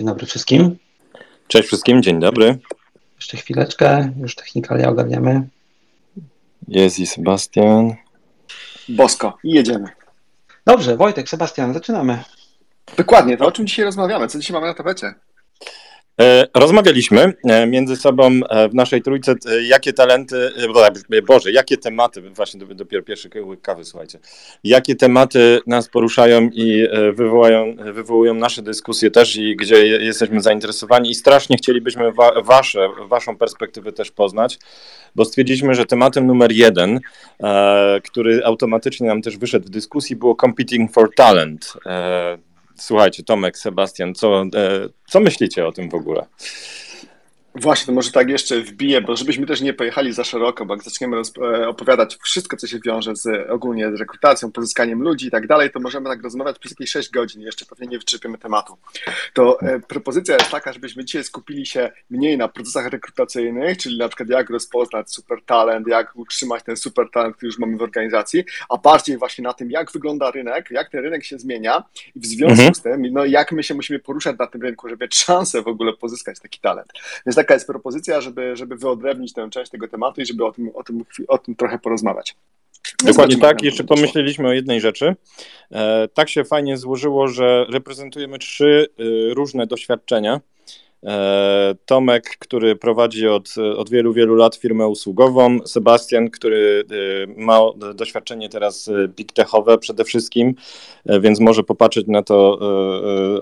Dzień dobry wszystkim. Cześć wszystkim, dzień dobry. Jeszcze chwileczkę, już technikalia ogarniamy. Jest i Sebastian. Bosko i jedziemy. Dobrze, Wojtek, Sebastian, zaczynamy. Dokładnie, to o czym dzisiaj rozmawiamy? Co dzisiaj mamy na tapecie? E, rozmawialiśmy e, między sobą e, w naszej trójce, jakie talenty, Boże, jakie tematy, właśnie dopiero pierwszy kawy, słuchajcie, jakie tematy nas poruszają i wywołują nasze dyskusje też i gdzie jesteśmy zainteresowani i strasznie chcielibyśmy wa wasze, waszą perspektywę też poznać, bo stwierdziliśmy, że tematem numer jeden, który automatycznie nam też wyszedł w dyskusji było Competing for Talent. Słuchajcie, Tomek, Sebastian, co, e, co myślicie o tym w ogóle? Właśnie, to może tak jeszcze wbiję, bo żebyśmy też nie pojechali za szeroko, bo jak zaczniemy e, opowiadać wszystko, co się wiąże z ogólnie z rekrutacją, pozyskaniem ludzi i tak dalej, to możemy tak rozmawiać przez jakieś 6 godzin i jeszcze pewnie nie wyczerpiemy tematu. To e, propozycja jest taka, żebyśmy dzisiaj skupili się mniej na procesach rekrutacyjnych, czyli na przykład jak rozpoznać super talent, jak utrzymać ten super talent, który już mamy w organizacji, a bardziej właśnie na tym, jak wygląda rynek, jak ten rynek się zmienia i w związku mhm. z tym, no jak my się musimy poruszać na tym rynku, żeby mieć szansę w ogóle pozyskać taki talent. Więc taka jest propozycja, żeby, żeby wyodrębnić tę część tego tematu i żeby o tym, o tym, o tym trochę porozmawiać. Dokładnie tak. Jeszcze pomyśleliśmy o jednej rzeczy. E, tak się fajnie złożyło, że reprezentujemy trzy y, różne doświadczenia. E, Tomek, który prowadzi od, od wielu, wielu lat firmę usługową, Sebastian, który e, ma doświadczenie teraz e, big techowe przede wszystkim, więc może popatrzeć na to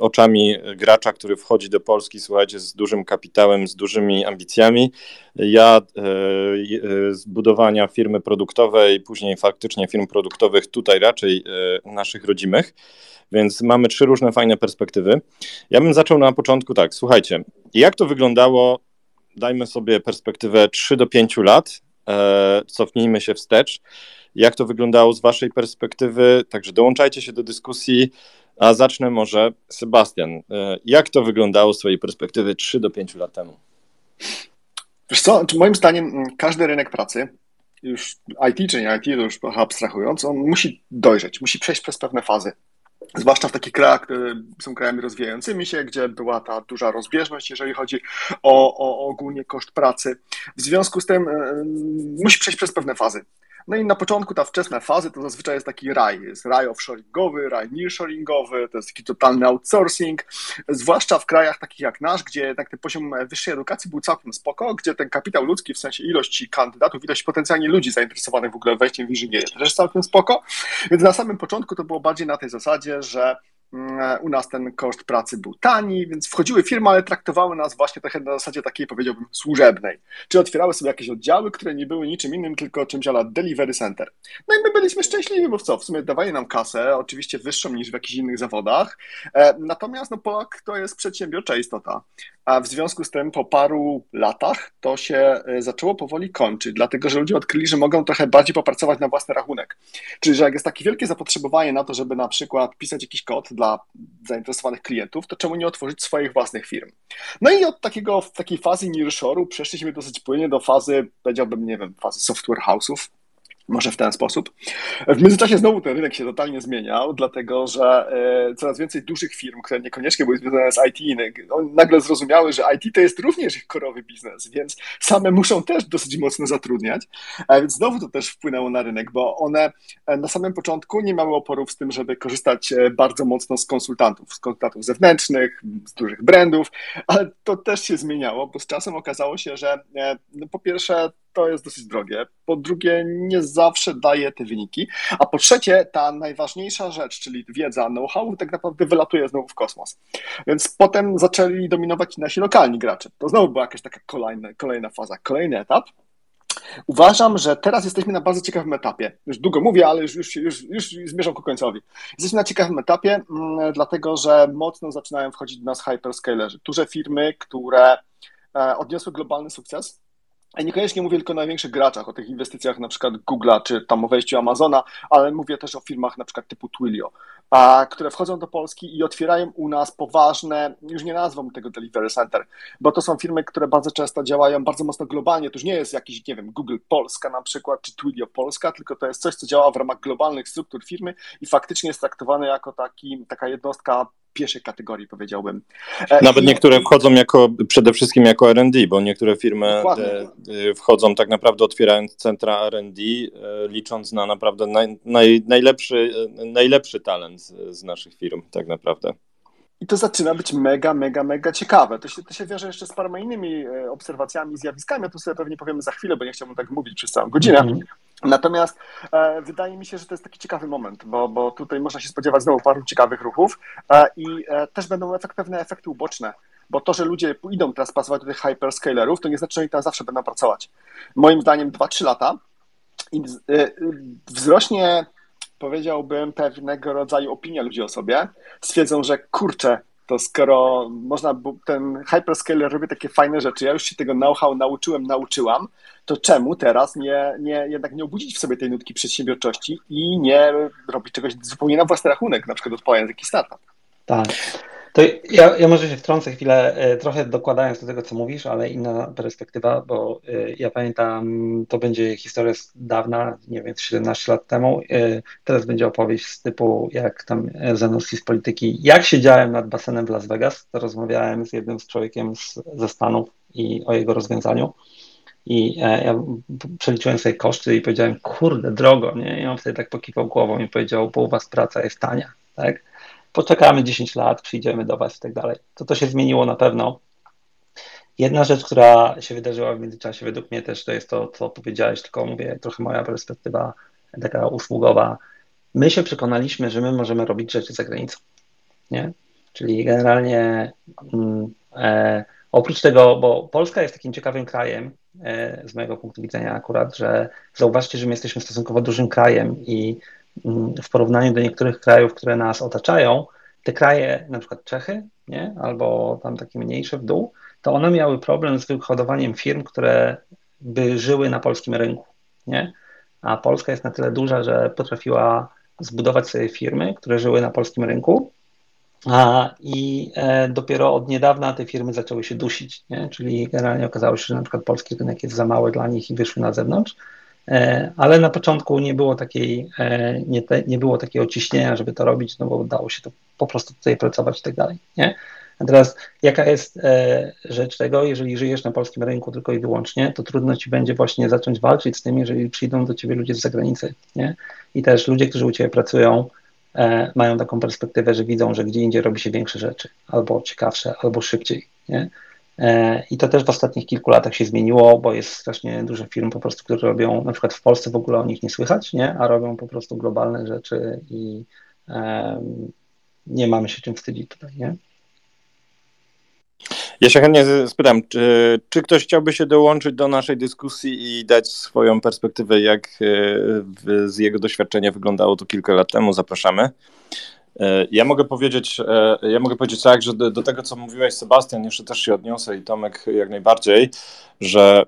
oczami gracza, który wchodzi do Polski, słuchajcie, z dużym kapitałem, z dużymi ambicjami. Ja z budowania firmy produktowej, później faktycznie firm produktowych tutaj raczej naszych rodzimych. Więc mamy trzy różne fajne perspektywy. Ja bym zaczął na początku tak, słuchajcie, jak to wyglądało, dajmy sobie perspektywę 3 do 5 lat, e, cofnijmy się wstecz, jak to wyglądało z waszej perspektywy, także dołączajcie się do dyskusji, a zacznę może Sebastian, e, jak to wyglądało z twojej perspektywy 3 do 5 lat temu? Wiesz co, moim zdaniem każdy rynek pracy, już IT czy nie IT, to już abstrahując, on musi dojrzeć, musi przejść przez pewne fazy. Zwłaszcza w takich krajach, które są krajami rozwijającymi się, gdzie była ta duża rozbieżność, jeżeli chodzi o, o ogólnie koszt pracy. W związku z tym y, musi przejść przez pewne fazy. No i na początku ta wczesna fazy to zazwyczaj jest taki raj. Jest raj offshoringowy, raj nearshoringowy, to jest taki totalny outsourcing, zwłaszcza w krajach takich jak nasz, gdzie tak ten poziom wyższej edukacji był całkiem spoko, gdzie ten kapitał ludzki, w sensie ilości kandydatów, ilość potencjalnie ludzi zainteresowanych w ogóle wejściem w inżynierię też jest całkiem spoko. Więc na samym początku to było bardziej na tej zasadzie, że u nas ten koszt pracy był tani, więc wchodziły firmy, ale traktowały nas właśnie trochę na zasadzie takiej, powiedziałbym, służebnej. Czy otwierały sobie jakieś oddziały, które nie były niczym innym, tylko czymś ala delivery center. No i my byliśmy szczęśliwi, bo co? W sumie dawali nam kasę, oczywiście wyższą niż w jakichś innych zawodach. E, natomiast no, Polak to jest przedsiębiorcza istota. A w związku z tym po paru latach to się e, zaczęło powoli kończyć, dlatego że ludzie odkryli, że mogą trochę bardziej popracować na własny rachunek. Czyli, że jak jest takie wielkie zapotrzebowanie na to, żeby na przykład pisać jakiś kod dla zainteresowanych klientów, to czemu nie otworzyć swoich własnych firm? No i od takiego, takiej fazy nearshore'u przeszliśmy dosyć płynnie do fazy, powiedziałbym, nie wiem, fazy software house'ów, Może w ten sposób. W międzyczasie znowu ten rynek się totalnie zmieniał, dlatego że e, coraz więcej dużych firm, które niekoniecznie były związane z IT, nagle zrozumiały, że IT to jest również ich korowy biznes, więc same muszą też dosyć mocno zatrudniać. Więc znowu to też wpłynęło na rynek, bo one e, na samym początku nie miały oporów z tym, żeby korzystać e, bardzo mocno z konsultantów, z konsultantów zewnętrznych, z dużych brandów, ale to też się zmieniało, bo z czasem okazało się, że no, po pierwsze to jest dosyć drogie. Po drugie, nie zawsze daje te wyniki. A po trzecie, ta najważniejsza rzecz, czyli wiedza, know-how, tak naprawdę wylatuje znowu w kosmos. Więc potem zaczęli dominować nasi lokalni gracze. To znowu była jakaś taka kolejna, kolejna faza, kolejny etap. Uważam, że teraz jesteśmy na bardzo ciekawym etapie. Już długo mówię, ale już, już, już, już zmierzam ku końcowi. Jesteśmy na ciekawym etapie, mm, dlatego że mocno zaczynają wchodzić do nas hyperscalerzy. Duże firmy, które e, odniosły globalny sukces, i niekoniecznie mówię tylko o największych graczach, o tych inwestycjach na przykład Google'a, czy tam o wejściu Amazona, ale mówię też o firmach na przykład typu Twilio, a, które wchodzą do Polski i otwierają u nas poważne, już nie nazwą tego delivery center, bo to są firmy, które bardzo często działają bardzo mocno globalnie. To już nie jest jakiś, nie wiem, Google Polska na przykład, czy Twilio Polska, tylko to jest coś, co działa w ramach globalnych struktur firmy i faktycznie jest traktowane jako taki, taka jednostka pierwszej kategorii, powiedziałbym. E, Nawet niektóre wchodzą jako, przede wszystkim jako R&D, bo niektóre firmy e, e, wchodzą tak naprawdę otwierając centra R&D, licząc na naprawdę naj, naj, najlepszy, najlepszy talent z naszych firm tak naprawdę. I to zaczyna być mega, mega, mega ciekawe. To się, to się wiąże jeszcze z paroma innymi obserwacjami, zjawiskami. O tym sobie pewnie powiemy za chwilę, bo nie chciałbym tak mówić przez całą godzinę. Mm -hmm. Natomiast e, wydaje mi się, że to jest taki ciekawy moment, bo, bo tutaj można się spodziewać znowu paru ciekawych ruchów e, i e, też będą efekt, pewne efekty uboczne, bo to, że ludzie idą teraz pracować do tych hyperscalerów, to nie znaczy, że oni tam zawsze będą pracować. Moim zdaniem 2-3 lata i e, wzrośnie, powiedziałbym, pewnego rodzaju opinia ludzi o sobie, stwierdzą, że kurczę, to skoro można, ten hyperscaler robi takie fajne rzeczy, ja już się tego know-how nauczyłem, nauczyłam, to czemu teraz nie, nie, jednak nie obudzić w sobie tej nutki przedsiębiorczości i nie robić czegoś zupełnie na własny rachunek, na przykład odpalając jakiś startup? Tak. To ja, ja może się wtrącę chwilę, e, trochę dokładając do tego, co mówisz, ale inna perspektywa, bo e, ja pamiętam, to będzie historia z dawna, nie wiem, 17 lat temu. E, teraz będzie opowieść z typu, jak tam Zanussi z polityki. Jak siedziałem nad basenem w Las Vegas, to rozmawiałem z jednym z człowiekiem z, ze Stanów i o jego rozwiązaniu. I ja przeliczyłem sobie koszty i powiedziałem, kurde, drogo, nie? I on wtedy tak pokiwał głową i powiedział, bo u was praca jest tania, tak? Poczekamy 10 lat, przyjdziemy do Was i tak dalej. To to się zmieniło na pewno. Jedna rzecz, która się wydarzyła w międzyczasie, według mnie też to jest to, co powiedziałeś, tylko mówię trochę moja perspektywa taka usługowa. My się przekonaliśmy, że my możemy robić rzeczy za granicą. Nie? Czyli generalnie mm, e, oprócz tego, bo Polska jest takim ciekawym krajem, e, z mojego punktu widzenia akurat, że zauważcie, że my jesteśmy stosunkowo dużym krajem i w porównaniu do niektórych krajów, które nas otaczają, te kraje, na przykład Czechy, nie? albo tam takie mniejsze w dół, to one miały problem z wyhodowaniem firm, które by żyły na polskim rynku. Nie? A Polska jest na tyle duża, że potrafiła zbudować sobie firmy, które żyły na polskim rynku. A, I e, dopiero od niedawna te firmy zaczęły się dusić, nie? czyli generalnie okazało się, że na przykład polski rynek jest za mały dla nich i wyszły na zewnątrz. E, ale na początku nie było takiej, e, nie, te, nie było takiego ciśnienia, żeby to robić, no bo dało się to po prostu tutaj pracować i tak dalej, nie? A teraz jaka jest e, rzecz tego, jeżeli żyjesz na polskim rynku tylko i wyłącznie, to trudno ci będzie właśnie zacząć walczyć z tym, jeżeli przyjdą do ciebie ludzie z zagranicy, nie? I też ludzie, którzy u ciebie pracują, mają taką perspektywę, że widzą, że gdzie indziej robi się większe rzeczy, albo ciekawsze, albo szybciej, nie? E, I to też w ostatnich kilku latach się zmieniło, bo jest strasznie dużo firm po prostu, które robią, na przykład w Polsce w ogóle o nich nie słychać, nie? a robią po prostu globalne rzeczy i um, nie mamy się czym wstydzić tutaj, nie? Ja się chętnie spytam, czy, czy, ktoś chciałby się dołączyć do naszej dyskusji i dać swoją perspektywę, jak e, z jego doświadczenia wyglądało to kilka lat temu? Zapraszamy. E, ja mogę powiedzieć, e, ja mogę powiedzieć tak, że do, do, tego, co mówiłeś, Sebastian, jeszcze też się odniosę i Tomek jak najbardziej, że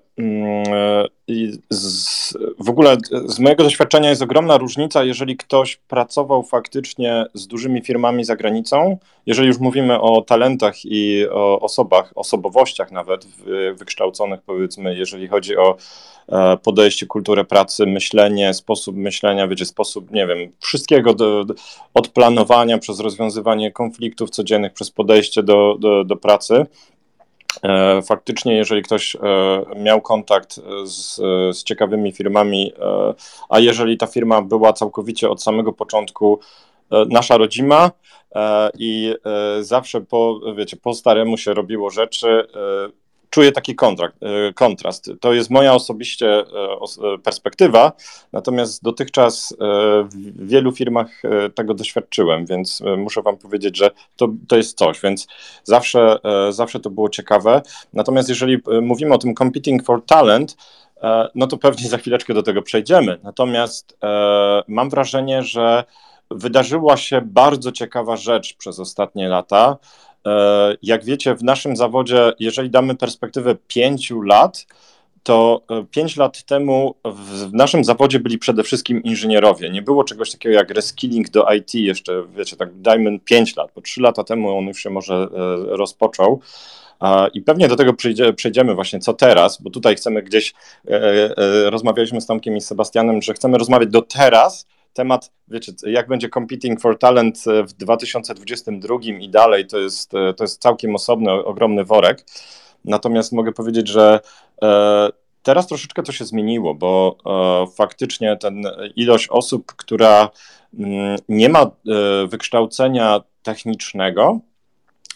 z, w ogóle z mojego doświadczenia jest ogromna różnica, jeżeli ktoś pracował faktycznie z dużymi firmami za granicą, jeżeli już mówimy o talentach i o osobach, osobowościach nawet wykształconych, powiedzmy, jeżeli chodzi o e, podejście, kulturę pracy, myślenie, sposób myślenia, wiecie, sposób, nie wiem, wszystkiego do, od planowania przez rozwiązywanie konfliktów codziennych, przez podejście do, do, do pracy faktycznie, jeżeli ktoś e, miał kontakt z, z, ciekawymi firmami, e, a jeżeli ta firma była całkowicie od samego początku nasza rodzima i zawsze po, wiecie, po staremu się robiło rzeczy, czuję taki kontrakt, e, kontrast. To jest moja osobiście e, e, perspektywa, natomiast dotychczas w wielu firmach tego doświadczyłem, więc muszę Wam powiedzieć, że to, to jest coś, więc zawsze, zawsze to było ciekawe. Natomiast jeżeli mówimy o tym competing for talent, no to pewnie za chwileczkę do tego przejdziemy. Natomiast mam wrażenie, że wydarzyła się bardzo ciekawa rzecz przez ostatnie lata. E, jak wiecie, w naszym zawodzie, jeżeli damy perspektywę pięciu lat, to e, pięć lat temu w naszym zawodzie byli przede wszystkim inżynierowie. Nie było czegoś takiego jak reskilling do IT jeszcze, wiecie, tak dajmy pięć lat, bo trzy lata temu on już się może e, rozpoczął. I pewnie do tego przejdziemy właśnie, co teraz, bo tutaj chcemy gdzieś, rozmawialiśmy z Tomkiem i Sebastianem, że chcemy rozmawiać do teraz, temat, wiecie, jak będzie Competing for Talent e, w 2022 i dalej, to jest, e, to jest całkiem osobny, ogromny worek. Natomiast mogę powiedzieć, że e, teraz troszeczkę to się zmieniło, bo faktycznie ten ilość osób, która mm, nie ma wykształcenia technicznego,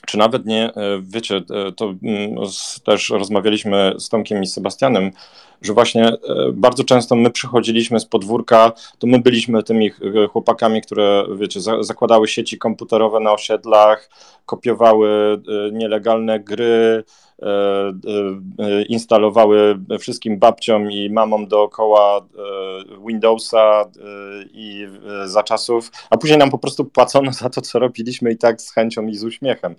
czy nawet nie, wiecie, to mm, też rozmawialiśmy z Tomkiem i Sebastianem, że właśnie e, bardzo często my przychodziliśmy z podwórka, to my byliśmy tymi e, chłopakami, które, wiecie, zakładały sieci komputerowe na osiedlach, kopiowały e, nielegalne gry, instalowały wszystkim babciom i mamom dookoła Windowsa i za czasów, a później nam po prostu płacono za to, co robiliśmy i tak z chęcią i z uśmiechem.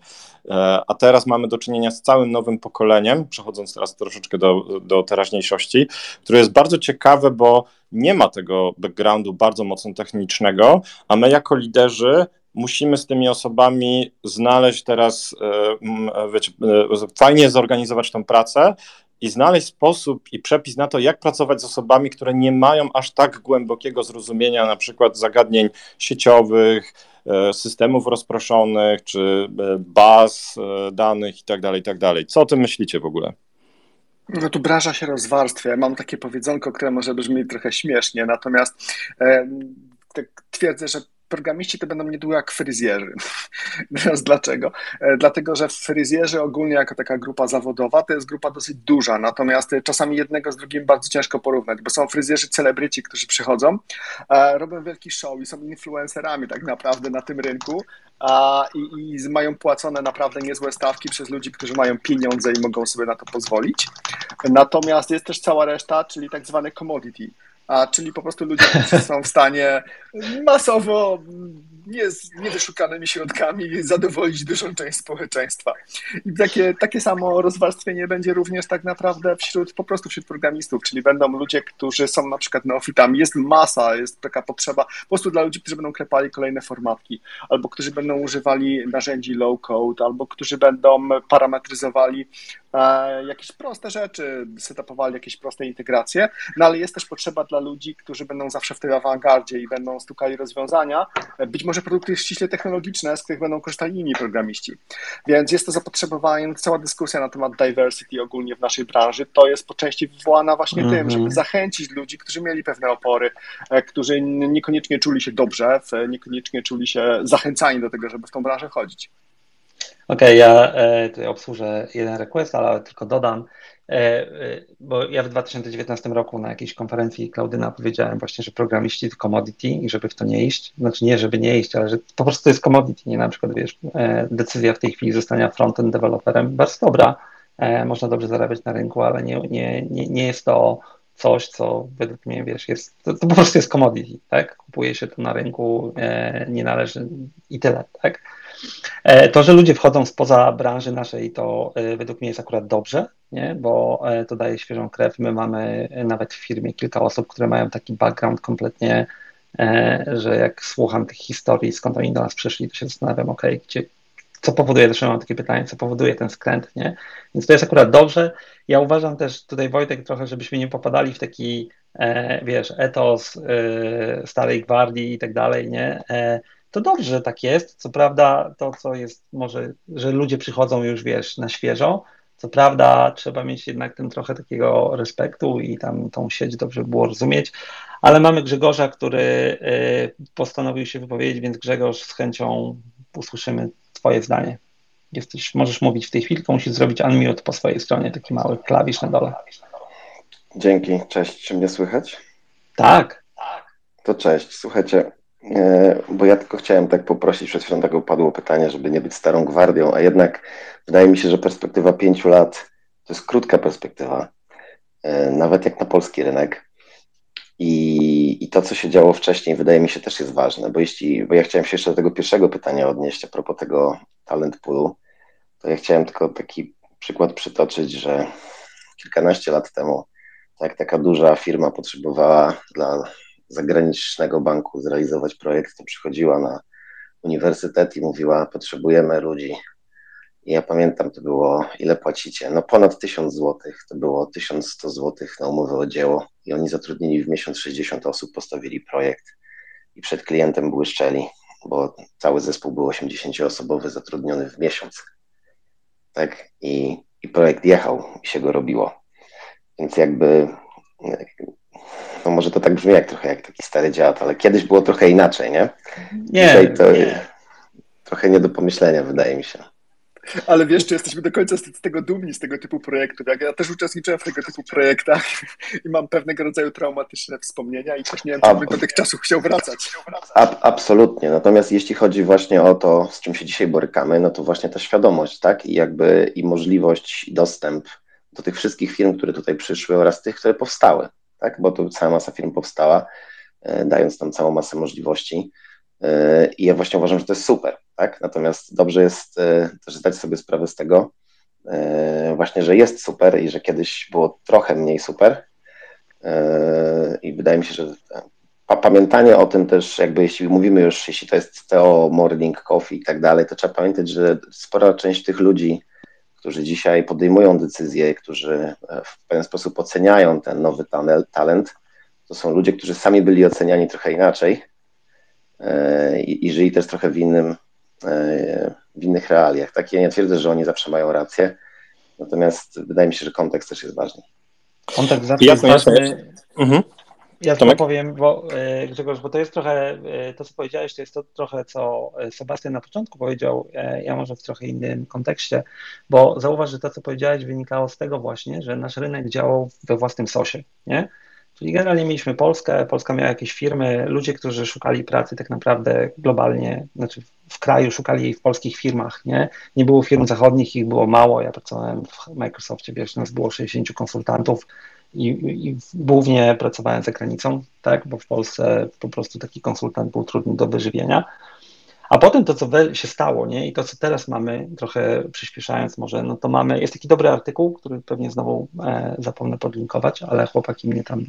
A teraz mamy do czynienia z całym nowym pokoleniem, przechodząc teraz troszeczkę do, do teraźniejszości, które jest bardzo ciekawe, bo nie ma tego backgroundu bardzo mocno technicznego, a my jako liderzy musimy z tymi osobami znaleźć teraz, e, wiecie, e, fajnie zorganizować tą pracę i znaleźć sposób i przepis na to, jak pracować z osobami, które nie mają aż tak głębokiego zrozumienia na przykład zagadnień sieciowych, e, systemów rozproszonych, czy baz danych itd., tak itd. Tak Co o tym myślicie w ogóle? No tu branża się rozwarstwia. Mam takie powiedzonko, które może brzmi trochę śmiesznie, natomiast e, tak twierdzę, że programiści to będą niedługo jak fryzjerzy. Teraz dlaczego? E, dlatego, że fryzjerzy ogólnie jako taka grupa zawodowa to jest grupa dosyć duża, natomiast czasami jednego z drugim bardzo ciężko porównać, bo są fryzjerzy celebryci, którzy przychodzą, robią wielki show i są influencerami tak naprawdę na tym rynku i, i mają płacone naprawdę niezłe stawki przez ludzi, którzy mają pieniądze i mogą sobie na to pozwolić. Natomiast jest też cała reszta, czyli tak zwane commodity a czyli po prostu ludzie, są w stanie masowo nie z niewyszukanymi środkami zadowolić dużą część społeczeństwa. I takie, takie samo rozwarstwienie będzie również tak naprawdę wśród, po prostu wśród programistów, czyli będą ludzie, którzy są na przykład neofitami. Jest masa, jest taka potrzeba po prostu dla ludzi, którzy będą klepali kolejne formatki, albo którzy będą używali narzędzi low code, albo którzy będą parametryzowali e, jakieś proste rzeczy, setupowali jakieś proste integracje, no ale jest też potrzeba dla ludzi, którzy będą zawsze w tej awangardzie i będą stukali rozwiązania, być może produkty ściśle technologiczne, z których będą korzystali inni programiści. Więc jest to zapotrzebowanie, cała dyskusja na temat diversity ogólnie w naszej branży, to jest po części wywołana właśnie mm -hmm. tym, żeby mhm. zachęcić ludzi, którzy mieli pewne opory, e, którzy niekoniecznie czuli się dobrze, niekoniecznie czuli się zachęcani do tego, żeby w tą branżę chodzić. Okej, okay, ja e, tutaj obsłużę jeden request, ale tylko dodam, bo ja w 2019 roku na jakiejś konferencji Klaudyna powiedziałem właśnie, że programiści to commodity i żeby w to nie iść, znaczy nie, żeby nie iść, ale że po prostu to jest commodity, nie? Na przykład, wiesz, e, decyzja w tej chwili zostania frontend deweloperem, bardzo dobra, można dobrze zarabiać na rynku, ale nie, nie, nie, nie jest to coś, co według mnie, wiesz, jest, to, to po prostu jest commodity, tak, kupuje się to na rynku, nie należy i tyle, tak, E, to, że ludzie wchodzą spoza branży naszej, to e, według mnie jest akurat dobrze, nie? bo e, to daje świeżą krew. My mamy nawet w firmie kilka osób, które mają taki background kompletnie, że jak słucham tych historii, skąd oni do nas przyszli, to się zastanawiam, ok, gdzie, co powoduje, też mam takie pytanie, co powoduje ten skręt, nie? Więc to jest akurat dobrze. Ja uważam też tutaj, Wojtek, trochę, żebyśmy nie popadali w taki, wiesz, etos starej gwardii i tak dalej, nie? To dobrze, że tak jest. Co prawda, to co jest może, że ludzie przychodzą już, wiesz, na świeżo. Co prawda, trzeba mieć jednak ten trochę takiego respektu i tam tą sieć dobrze było rozumieć, ale mamy Grzegorza, który y, postanowił się wypowiedzieć, więc Grzegorz z chęcią usłyszymy Twoje zdanie. Jesteś, możesz mówić w tej chwili, tylko musisz zrobić unmute po swojej stronie, taki mały klawisz na dole. Dzięki, cześć, czy mnie słychać? Tak. To cześć, słuchajcie, bo ja tylko chciałem tak poprosić, przed chwilą tak padło pytanie, żeby nie być starą gwardią, a jednak wydaje mi się, że perspektywa pięciu lat to jest krótka perspektywa, e, nawet jak na polski rynek. I, I to, co się działo wcześniej, wydaje mi się też jest ważne, bo jeśli, bo ja chciałem się jeszcze do tego pierwszego pytania odnieść a propos tego talent poolu, to ja chciałem tylko taki przykład przytoczyć, że kilkanaście lat temu, tak taka duża firma potrzebowała dla zagranicznego banku zrealizować projekt, to przychodziła na uniwersytet i mówiła, potrzebujemy ludzi. I ja pamiętam, to było, ile płacicie? No ponad 1000 złotych, to było 1100 złotych na umowę o dzieło i oni zatrudnili w miesiąc 60 osób, postawili projekt i przed klientem błyszczeli, bo cały zespół był 80-osobowy, zatrudniony w miesiąc. Tak, i, i projekt jechał i się go robiło. Więc jakby no może to tak brzmi jak trochę jak taki stary dziad, ale kiedyś było trochę inaczej, nie? Nie, Dzisiaj to nie. trochę nie do pomyślenia, wydaje mi się. Ale wiesz, czy jesteśmy do końca z tego dumni, z tego typu projektów. Jak ja też uczestniczyłem w tego typu projektach i mam pewnego rodzaju traumatyczne wspomnienia i też nie wiem, czy bym do tych czasów chciał wracać. Ab, absolutnie. Natomiast jeśli chodzi właśnie o to, z czym się dzisiaj borykamy, no to właśnie ta świadomość, tak? I jakby i możliwość, i dostęp do tych wszystkich firm, które tutaj przyszły oraz tych, które powstały tak? bo tu cała masa firm powstała, e, dając tam całą masę możliwości. E, I ja właśnie uważam, że to jest super, tak? Natomiast dobrze jest e, też zdać sobie sprawę z tego, właśnie, że jest super i że kiedyś było trochę mniej super. I wydaje mi się, że pamiętanie o tym też, jakby jeśli mówimy już, jeśli to jest TO, morning, coffee i tak dalej, to trzeba pamiętać, że spora część tych ludzi, którzy dzisiaj podejmują decyzje, którzy e, w pewien sposób oceniają ten nowy talent, to są ludzie, którzy sami byli oceniani trochę inaczej e, i, i żyli też trochę w, innym, e, w innych realiach. Tak, ja nie twierdzę, że oni zawsze mają rację, natomiast wydaje mi się, że kontekst też jest ważny. Kontekst zawsze jasne, jest ważny. Mhm. Ja to powiem, bo e, Grzegorz, bo to jest trochę, e, to co powiedziałeś, to jest to trochę, co e, Sebastian na początku powiedział, ja może w trochę innym kontekście, bo zauważ, że to, co powiedziałeś, wynikało z tego właśnie, że nasz rynek działał we własnym sosie, nie? Czyli generalnie mieliśmy Polskę, Polska miała jakieś firmy, ludzie, którzy szukali pracy tak naprawdę globalnie, znaczy w kraju szukali jej w polskich firmach, nie? Nie było firm zachodnich, ich było mało, ja pracowałem w Microsoftie, wiesz, nas było 60 konsultantów, i, i głównie pracowałem za granicą, tak, bo w Polsce po prostu taki konsultant był trudny do wyżywienia. A potem to, co się stało, nie? I to, co teraz mamy, trochę przyspieszając może, no to mamy, jest taki dobry artykuł, który pewnie znowu e, zapomnę podlinkować, ale chłopaki mnie tam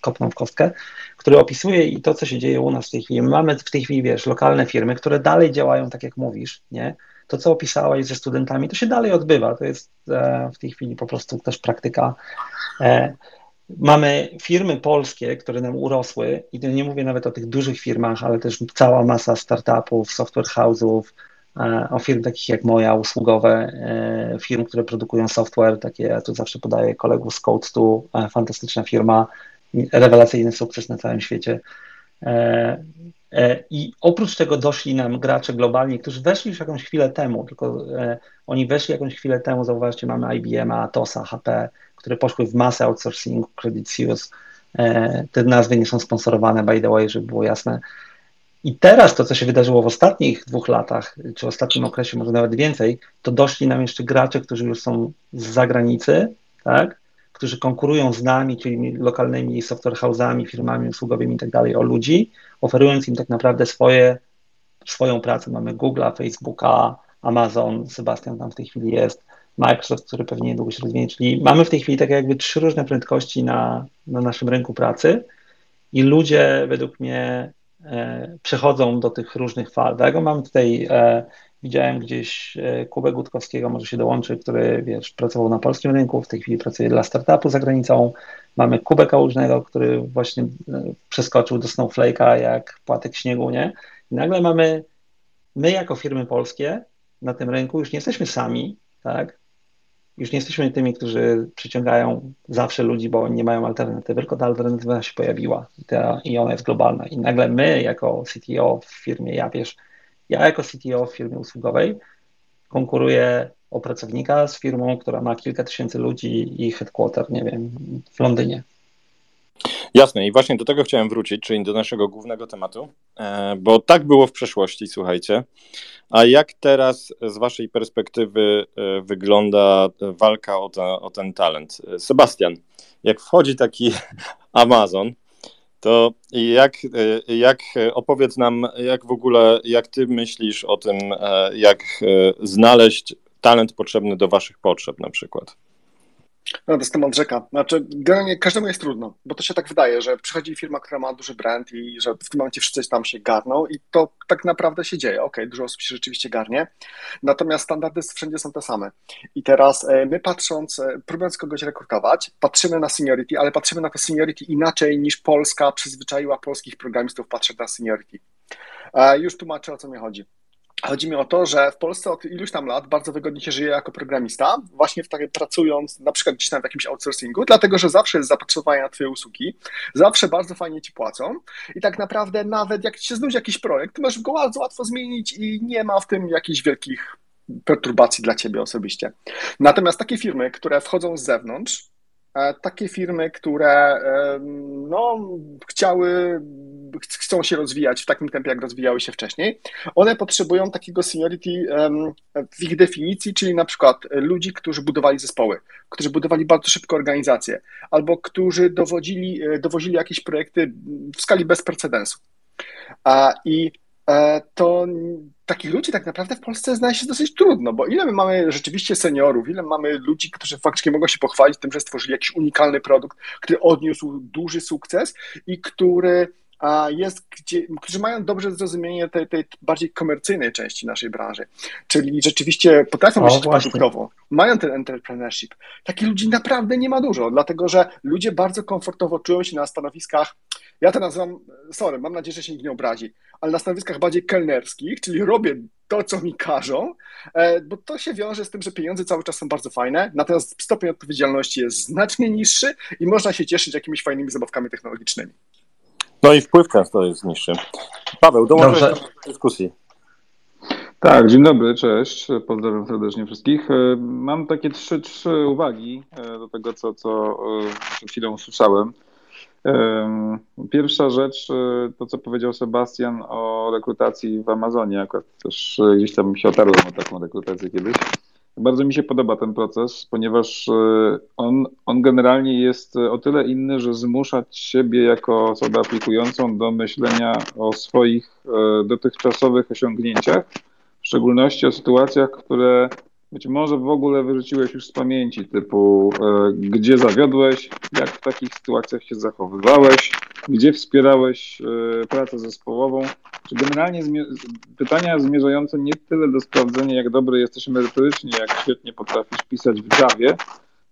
kopną w kostkę, który opisuje i to, co się dzieje u nas w tej chwili. My mamy w tej chwili, wiesz, lokalne firmy, które dalej działają tak, jak mówisz, nie? To, co opisałeś ze studentami, to się dalej odbywa. To jest e, w tej chwili po prostu też praktyka E, mamy firmy polskie, które nam urosły i nie mówię nawet o tych dużych firmach, ale też cała masa startupów, software house'ów, e, o firm takich jak moja, usługowe, firm, które produkują software, takie ja tu zawsze podaję kolegów z Code2, fantastyczna firma, rewelacyjny sukces na całym świecie. I oprócz tego doszli nam gracze globalni, którzy weszli już jakąś chwilę temu, tylko oni weszli jakąś chwilę temu, zauważcie, mamy IBM, Atosa, HP, które poszły w masę outsourcingu, Credit Suisse. E, te nazwy nie są sponsorowane, by the way, żeby było jasne. I teraz to, co się wydarzyło w ostatnich dwóch latach, czy ostatnim okresie, może nawet więcej, to doszli nam jeszcze gracze, którzy już są z zagranicy, tak? Którzy konkurują z nami, czyli lokalnymi software house'ami, firmami usługowymi i tak o ludzi, oferując im tak naprawdę swoje swoją pracę. Mamy Google'a, Facebooka, Amazon, Sebastian tam w tej chwili jest, Microsoft, który pewnie niedługo się rozwinie, czyli mamy w tej chwili tak jakby trzy różne prędkości na, na naszym rynku pracy i ludzie według mnie e, przechodzą do tych różnych fal. Tak? Mamy tutaj, e, widziałem gdzieś e, Kubę Gutkowskiego, może się dołączy, który wiesz, pracował na polskim rynku, w tej chwili pracuje dla startupu za granicą. Mamy Kubę Kałużnego, który właśnie e, przeskoczył do Snowflake'a jak płatek śniegu, nie? I nagle mamy, my jako firmy polskie na tym rynku już nie jesteśmy sami, tak? Już nie jesteśmy tymi, którzy przyciągają zawsze ludzi, bo nie mają alternatywy, tylko ta alternatywa się pojawiła i, ta, i ona jest globalna. I nagle my, jako CTO w firmie, ja wiesz, ja jako CTO w firmie usługowej konkuruję o pracownika z firmą, która ma kilka tysięcy ludzi i headquarter, nie wiem, w Londynie. Jasne, i właśnie do tego chciałem wrócić, czyli do naszego głównego tematu, e, bo tak było w przeszłości, słuchajcie. A jak teraz z Waszej perspektywy e, wygląda walka o, o ten talent? Sebastian, jak wchodzi taki Amazon, to jak, e, jak opowiedz nam, jak w ogóle, jak Ty myślisz o tym, jak znaleźć talent potrzebny do Waszych potrzeb na przykład? No, to jest temat rzeka. Znaczy, generalnie każdemu jest trudno, bo to się tak wydaje, że przychodzi firma, która ma duży brand i że w tym momencie wszyscy tam się garną i to tak naprawdę się dzieje. Okej, okay, dużo osób się rzeczywiście garnie, natomiast standardy wszędzie są te same. I teraz e, my patrząc, e, próbując kogoś rekrutować, patrzymy na seniority, ale patrzymy na to seniority inaczej niż Polska przyzwyczaiła polskich programistów patrzeć na seniority. Już tłumaczę, o co mi chodzi. Chodzi mi o to, że w Polsce od iluś tam lat bardzo wygodnie się żyje jako programista, właśnie w takiej, pracując na przykład gdzieś tam w jakimś outsourcingu, dlatego że zawsze jest zapotrzebowanie na Twoje usługi, zawsze bardzo fajnie Ci płacą i tak naprawdę nawet jak Ci się znudzi jakiś projekt, to możesz go bardzo łatwo zmienić i nie ma w tym jakichś wielkich perturbacji dla Ciebie osobiście. Natomiast takie firmy, które wchodzą z zewnątrz, takie firmy, które no, chciały, chcą się rozwijać w takim tempie, jak rozwijały się wcześniej, one potrzebują takiego seniority w ich definicji, czyli na przykład ludzi, którzy budowali zespoły, którzy budowali bardzo szybko organizacje, albo którzy dowodzili, e, dowozili jakieś projekty w skali bez precedensu. I E, to takich ludzi tak naprawdę w Polsce znaleźć jest dosyć trudno, bo ile my mamy rzeczywiście seniorów, ile mamy ludzi, którzy faktycznie mogą się pochwalić tym, że stworzyli jakiś unikalny produkt, który odniósł duży sukces i który jest, gdzie, którzy mają dobrze zrozumienie tej, tej bardziej komercyjnej części naszej branży, czyli rzeczywiście potrafią myśleć produktowo, mają ten entrepreneurship. Takich ludzi naprawdę nie ma dużo, dlatego że ludzie bardzo komfortowo czują się na stanowiskach, ja to nazywam, sorry, mam nadzieję, że się nikt nie obrazi, ale na stanowiskach bardziej kelnerskich, czyli robię to, co mi każą, e, bo to się wiąże z tym, że pieniądze cały czas są bardzo fajne, natomiast stopień odpowiedzialności jest znacznie niższy i można się cieszyć jakimiś fajnymi zabawkami technologicznymi. No i wpływ często jest niższy. Paweł, dołączyłeś do dyskusji. Tak, dzień dobry, cześć. Pozdrawiam serdecznie wszystkich. E, mam takie trzy, trzy uwagi e, do tego, co, co przed chwilą usłyszałem. Pierwsza rzecz, e, to co powiedział Sebastian o rekrutacji w Amazonie, akurat też e, gdzieś tam się otarłem o taką rekrutację kiedyś. Bardzo mi się podoba ten proces, ponieważ e, on, on generalnie jest o tyle inny, że zmusza siebie jako osobę aplikującą do myślenia o swoich dotychczasowych osiągnięciach, w szczególności o sytuacjach, które być może w ogóle wyrzuciłeś już z pamięci, typu e, gdzie zawiodłeś, jak w takich sytuacjach się zachowywałeś, gdzie wspierałeś e, pracę zespołową, czy generalnie pytania zmierzające nie tyle do sprawdzenia, jak dobry jesteś merytorycznie, jak świetnie potrafisz pisać w Javie,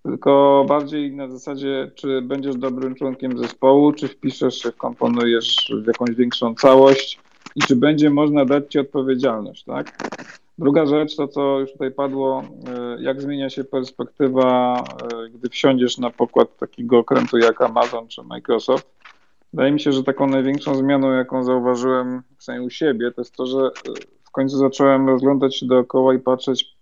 tylko bardziej na zasadzie, czy będziesz dobrym członkiem zespołu, czy wpiszesz się, komponujesz w jakąś większą całość i czy będzie można dać ci odpowiedzialność, tak? Druga rzecz, to co już tutaj padło, e, jak zmienia się perspektywa, e, gdy wsiądziesz na pokład takiego okrętu jak Amazon czy Microsoft. Wydaje mi się, że taką największą zmianą, jaką zauważyłem przynajmniej u siebie, to jest to, że e, w końcu zacząłem rozglądać się dookoła i patrzeć,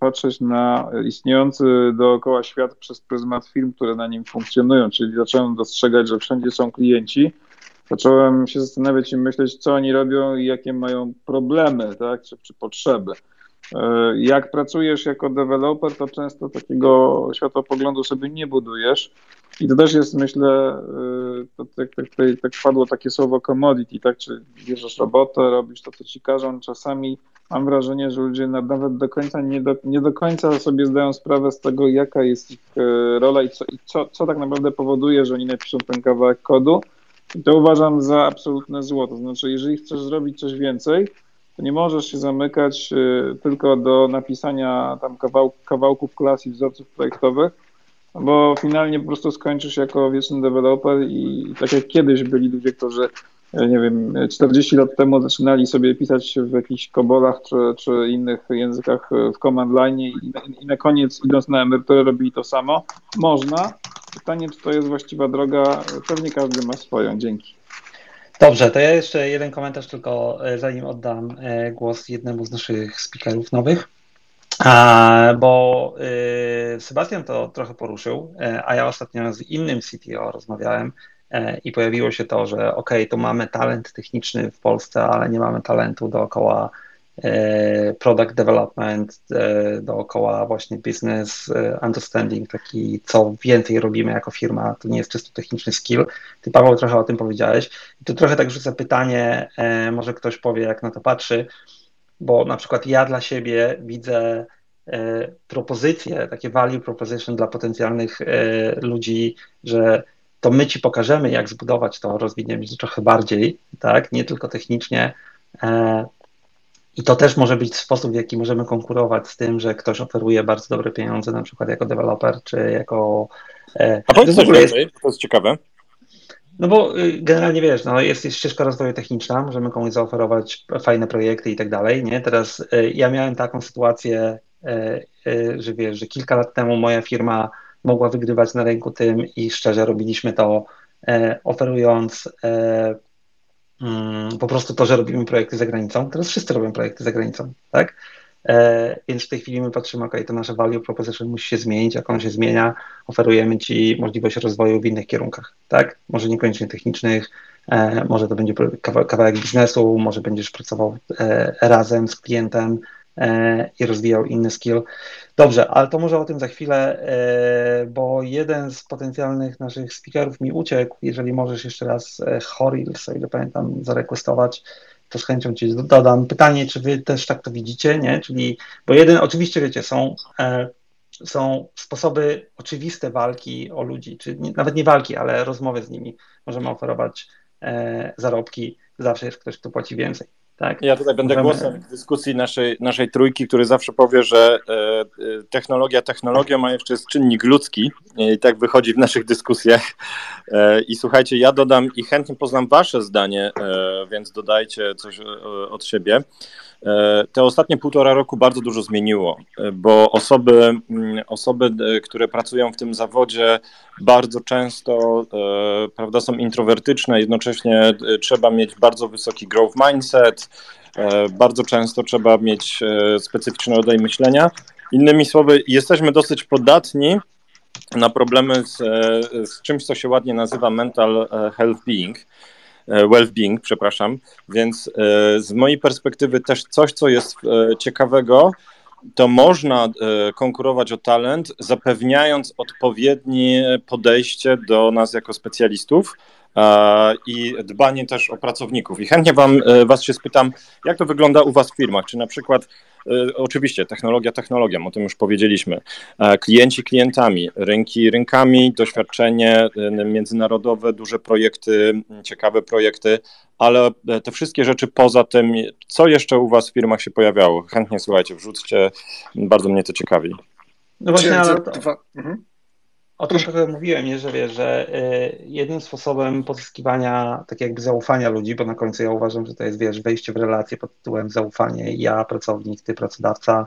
patrzeć na istniejący dookoła świat przez pryzmat firm, które na nim funkcjonują, czyli zacząłem dostrzegać, że wszędzie są klienci, zacząłem się zastanawiać i myśleć, co oni robią i jakie mają problemy, tak, czy, czy potrzeby. E, jak pracujesz jako deweloper, to często takiego światopoglądu sobie nie budujesz I to też jest, myślę, y, to, tak, tak, tak, tak padło takie słowo commodity, tak? Czy bierzesz robotę, robisz to, co ci każą. Czasami mam wrażenie, że ludzie nawet do końca nie do, nie do końca sobie zdają sprawę z tego, jaka jest ich y, rola i, co, i co, co tak naprawdę powoduje, że oni napiszą ten kawałek kodu. I to uważam za absolutne zło. To znaczy, jeżeli chcesz zrobić coś więcej, to nie możesz się zamykać y, tylko do napisania tam kawał, kawałków klas i wzorców projektowych, bo finalnie po prostu skończysz jako wieczny deweloper i, tak jak kiedyś byli ludzie, którzy nie wiem, 40 lat temu zaczynali sobie pisać w jakichś kobolach czy, czy innych językach w command line i, i na koniec idąc na emeryturę robili to samo. Można. Pytanie, czy to jest właściwa droga? Pewnie każdy ma swoją. Dzięki. Dobrze, to ja jeszcze jeden komentarz tylko, e, zanim oddam e, głos jednemu z naszych speakerów nowych. Bo e, Sebastian to trochę poruszył, a ja ostatnio z innym CTO rozmawiałem i pojawiło się to, że ok, tu mamy talent techniczny w Polsce, ale nie mamy talentu dookoła product development, e, dookoła właśnie business e, understanding, taki co więcej robimy jako firma, to nie jest czysto techniczny skill. Ty Paweł trochę o tym powiedziałeś. I tu trochę tak rzucę pytanie, może ktoś powie jak na to patrzy, bo na przykład ja dla siebie widzę propozycje, takie value proposition dla potencjalnych ludzi, że to my ci pokażemy, jak zbudować to, rozwiniemy się trochę bardziej, tak, nie tylko technicznie, i to też może być sposób, w jaki możemy konkurować z tym, że ktoś oferuje bardzo dobre pieniądze, na przykład jako deweloper, czy jako. E, A powiedz coś więcej, jest, to jest ciekawe. No bo y, generalnie wiesz, no jest, jest ścieżka rozwoju techniczna, możemy komuś zaoferować fajne projekty i tak dalej, nie? Teraz y, ja miałem taką sytuację, y, że wiesz, że kilka lat temu moja firma mogła wygrywać na rynku tym i szczerze robiliśmy to oferując po prostu to, że robimy projekty za granicą. Teraz wszyscy robią projekty za granicą, tak? E, więc w tej chwili my patrzymy, ok, to nasze value proposition musi się zmienić, jak on się zmienia, oferujemy Ci możliwość rozwoju w innych kierunkach, tak? Może niekoniecznie technicznych, e, może to będzie kawałek biznesu, może będziesz pracował e, razem z klientem, i rozwijał inny skill. Dobrze, ale to może o tym za chwilę, e, bo jeden z potencjalnych naszych speakerów mi uciekł. Jeżeli możesz jeszcze raz e, Horil, o ile pamiętam, zarequestować, to z chęcią Ci dodam. Pytanie, czy Wy też tak to widzicie, nie? Czyli, bo jeden, oczywiście wiecie, są są sposoby oczywiste walki o ludzi, czy nawet nie walki, ale rozmowy z nimi. Możemy oferować e, zarobki, zawsze jest ktoś, kto płaci więcej. Tak. Ja tutaj będę Możemy... głosem w dyskusji naszej, naszej trójki, który zawsze powie, że e, e, technologia technologią, a jeszcze jest czynnik ludzki i tak wychodzi w naszych dyskusjach. E, I słuchajcie, ja dodam i chętnie poznam wasze zdanie, e, więc dodajcie coś e, od siebie. E, te ostatnie półtora roku bardzo dużo zmieniło, e, bo osoby, mm, osoby, e, które pracują w tym zawodzie, bardzo często prawda, są introwertyczne, jednocześnie trzeba mieć bardzo wysoki growth mindset, bardzo często trzeba mieć specyficzny rodzaj myślenia. Innymi słowy, jesteśmy dosyć podatni na problemy z, z czymś, co się ładnie nazywa mental health being. E, well-being, przepraszam. Więc e, z mojej perspektywy też coś, co jest e, ciekawego, to można konkurować o talent, zapewniając odpowiednie podejście do nas jako specjalistów i dbanie też o pracowników. I chętnie wam, Was się spytam, jak to wygląda u Was w firmach? Czy na przykład E, oczywiście, technologia technologią, o tym już powiedzieliśmy. E, klienci klientami, rynki rynkami, doświadczenie e, międzynarodowe, duże projekty, ciekawe projekty, ale te wszystkie rzeczy poza tym, co jeszcze u Was w firmach się pojawiało? Chętnie słuchajcie, wrzućcie, bardzo mnie to ciekawi. No właśnie, ale to... Mhm. O tym trochę mówiłem, nie, że wiesz, że y, jednym sposobem pozyskiwania tak jakby zaufania ludzi, bo na końcu ja uważam, że to jest wiesz, wejście w relację pod tytułem zaufanie, ja pracownik, ty pracodawca,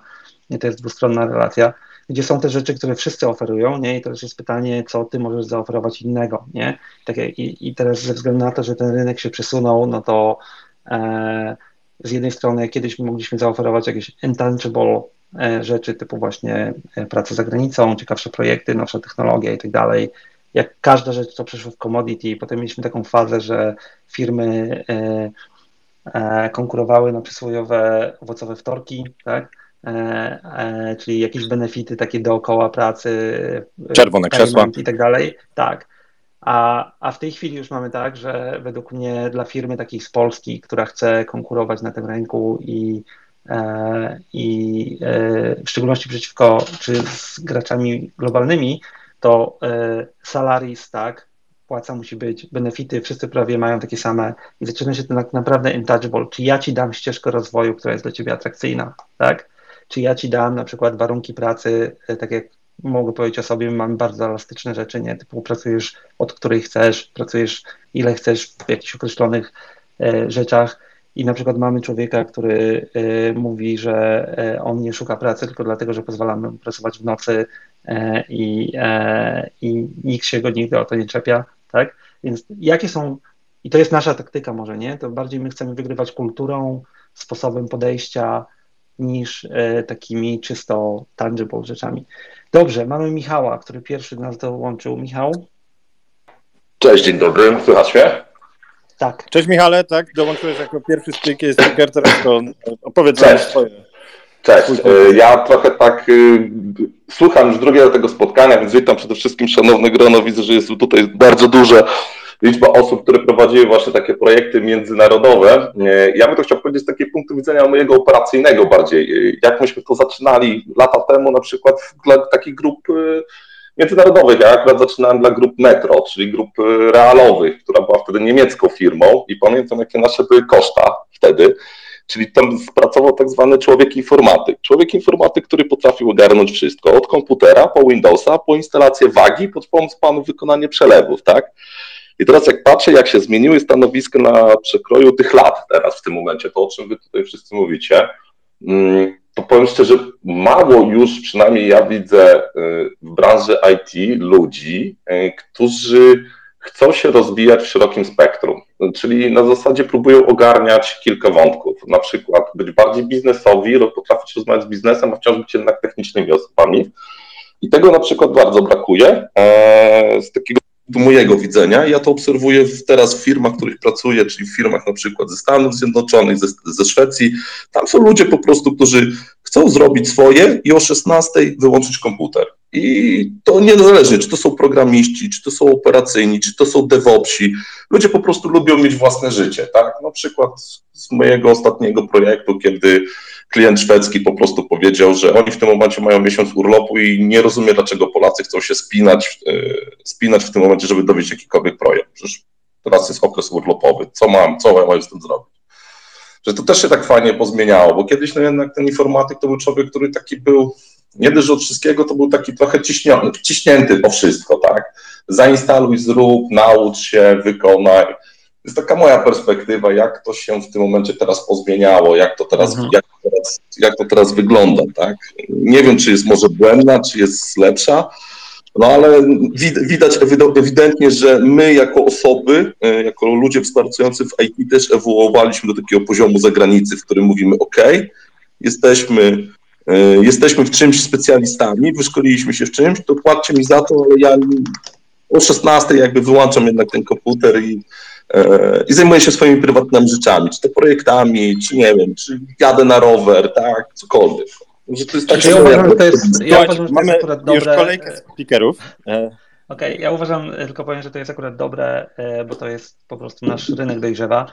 nie, to jest dwustronna relacja, gdzie są te rzeczy, które wszyscy oferują, nie? I teraz jest pytanie, co ty możesz zaoferować innego, nie? Tak, i, I teraz ze względu na to, że ten rynek się przesunął, no to e, z jednej strony kiedyś mogliśmy zaoferować jakieś intangible rzeczy typu właśnie e, praca za granicą, ciekawsze projekty, nowsza technologia i tak dalej. Jak każda rzecz, co przeszło w commodity, potem mieliśmy taką fazę, że firmy e, konkurowały na przysłowiowe owocowe wtorki, tak? e, e, czyli jakieś benefity takie dookoła pracy, czerwone krzesła i tak dalej. Tak. A, a w tej chwili już mamy tak, że według mnie dla firmy takiej z Polski, która chce konkurować na tym rynku i, e, i e, w szczególności przeciwko czy z graczami globalnymi, to e, salaries, tak, płaca musi być, benefity, wszyscy prawie mają takie same i zaczyna się to tak naprawdę intouchable. Czy ja ci dam ścieżkę rozwoju, która jest dla ciebie atrakcyjna, tak? Czy ja ci dam na przykład warunki pracy, tak jak mogę powiedzieć o sobie, mamy bardzo elastyczne rzeczy, nie? Typu pracujesz od której chcesz, pracujesz ile chcesz w jakichś określonych e, rzeczach i na przykład mamy człowieka, który e, mówi, że e, on nie szuka pracy tylko dlatego, że pozwalamy mu pracować w nocy e, i, i nikt się go nigdy o to nie czepia, tak? Więc jakie są, i to jest nasza taktyka może, nie? To bardziej my chcemy wygrywać kulturą, sposobem podejścia, niż takimi czysto tangible rzeczami. Dobrze, mamy Michała, który pierwszy nas dołączył. Michał? Cześć, dzień dobry, słychać mnie? Tak. Cześć Michale, tak, dołączyłeś jako pierwszy speaker, speaker teraz to opowiedz nam swoje. Cześć, e, ja trochę tak y, słucham już drugiego tego spotkania, więc witam przede wszystkim szanowne grono, widzę, że jest tutaj bardzo duże liczba osób, które prowadziły właśnie takie projekty międzynarodowe. Ja bym to chciał powiedzieć z takiego punktu widzenia mojego operacyjnego bardziej. Jak myśmy to zaczynali lata temu na przykład dla takich grup międzynarodowych. Ja akurat zaczynałem dla grup Metro, czyli grup y, realowych, która była wtedy niemiecką firmą i pamiętam jakie nasze były koszta wtedy. Czyli tam pracował tak zwany człowiek informatyk. Człowiek informatyk, który potrafił ogarnąć wszystko, od komputera po Windowsa, po instalację wagi, pod pomóc panu wykonanie przelewów, tak? I teraz jak patrzę, jak się zmieniły stanowiska na przekroju tych lat teraz w tym momencie, to o czym wy tutaj wszyscy mówicie, mm, powiem szczerze, mało już, przynajmniej ja widzę y, w branży IT ludzi, y, którzy chcą się rozwijać w szerokim spektrum, czyli na zasadzie próbują ogarniać kilka wątków, na przykład być bardziej biznesowi, potrafić rozmawiać z biznesem, a wciąż być jednak technicznymi osobami. I tego na przykład bardzo brakuje. E, z takiego mojego widzenia. Ja to obserwuję teraz w firmach, w których pracuję, czyli w firmach na przykład ze Stanów Zjednoczonych, ze, ze Szwecji. Tam są ludzie po prostu, którzy chcą zrobić swoje i o 16 wyłączyć komputer. I to niezależnie, czy to są programiści, czy to są operacyjni, czy to są DevOpsi. Ludzie po prostu lubią mieć własne życie, tak? Na przykład z mojego ostatniego projektu, kiedy klient szwedzki po prostu powiedział, że oni w tym momencie mają miesiąc urlopu i nie rozumie, dlaczego Polacy chcą się spinać, e, spinać w tym momencie, żeby dowieść jakikolwiek projekt. Przecież teraz jest okres urlopowy. Co mam, co mam z tym zrobić? Że to też się tak fajnie pozmieniało, bo kiedyś no jednak ten informatyk to był człowiek, który taki był, nie dość od wszystkiego, to był taki trochę ciśnięty, ciśnięty po wszystko, tak? Zainstaluj, zrób, naucz się, wykonaj jest taka moja perspektywa, jak to się w tym momencie teraz pozmieniało, jak to teraz, mhm. jak, to teraz jak to teraz wygląda, tak? Nie wiem, czy jest może błędna, czy jest lepsza, no ale widać ewidentnie, że my jako osoby, e, jako ludzie współpracujący w IT też ewoluowaliśmy do takiego poziomu zagranicy, w którym mówimy OK, jesteśmy, e, jesteśmy w czymś specjalistami, wyszkoliliśmy się w czymś, to płaccie mi za to, ale ja o 16 jakby wyłączam jednak ten komputer i i zajmuję się swoimi prywatnymi rzeczami, czy to projektami, czy nie wiem, czy jadę na rower, tak, cokolwiek. Że to jest tak, ja uważam, że to jest, ja uważam, że to jest akurat dobre. Już kolejkę speakerów. E, Okej, okay, ja uważam, tylko powiem, że to jest akurat dobre, e, bo to jest po prostu nasz rynek dojrzewa.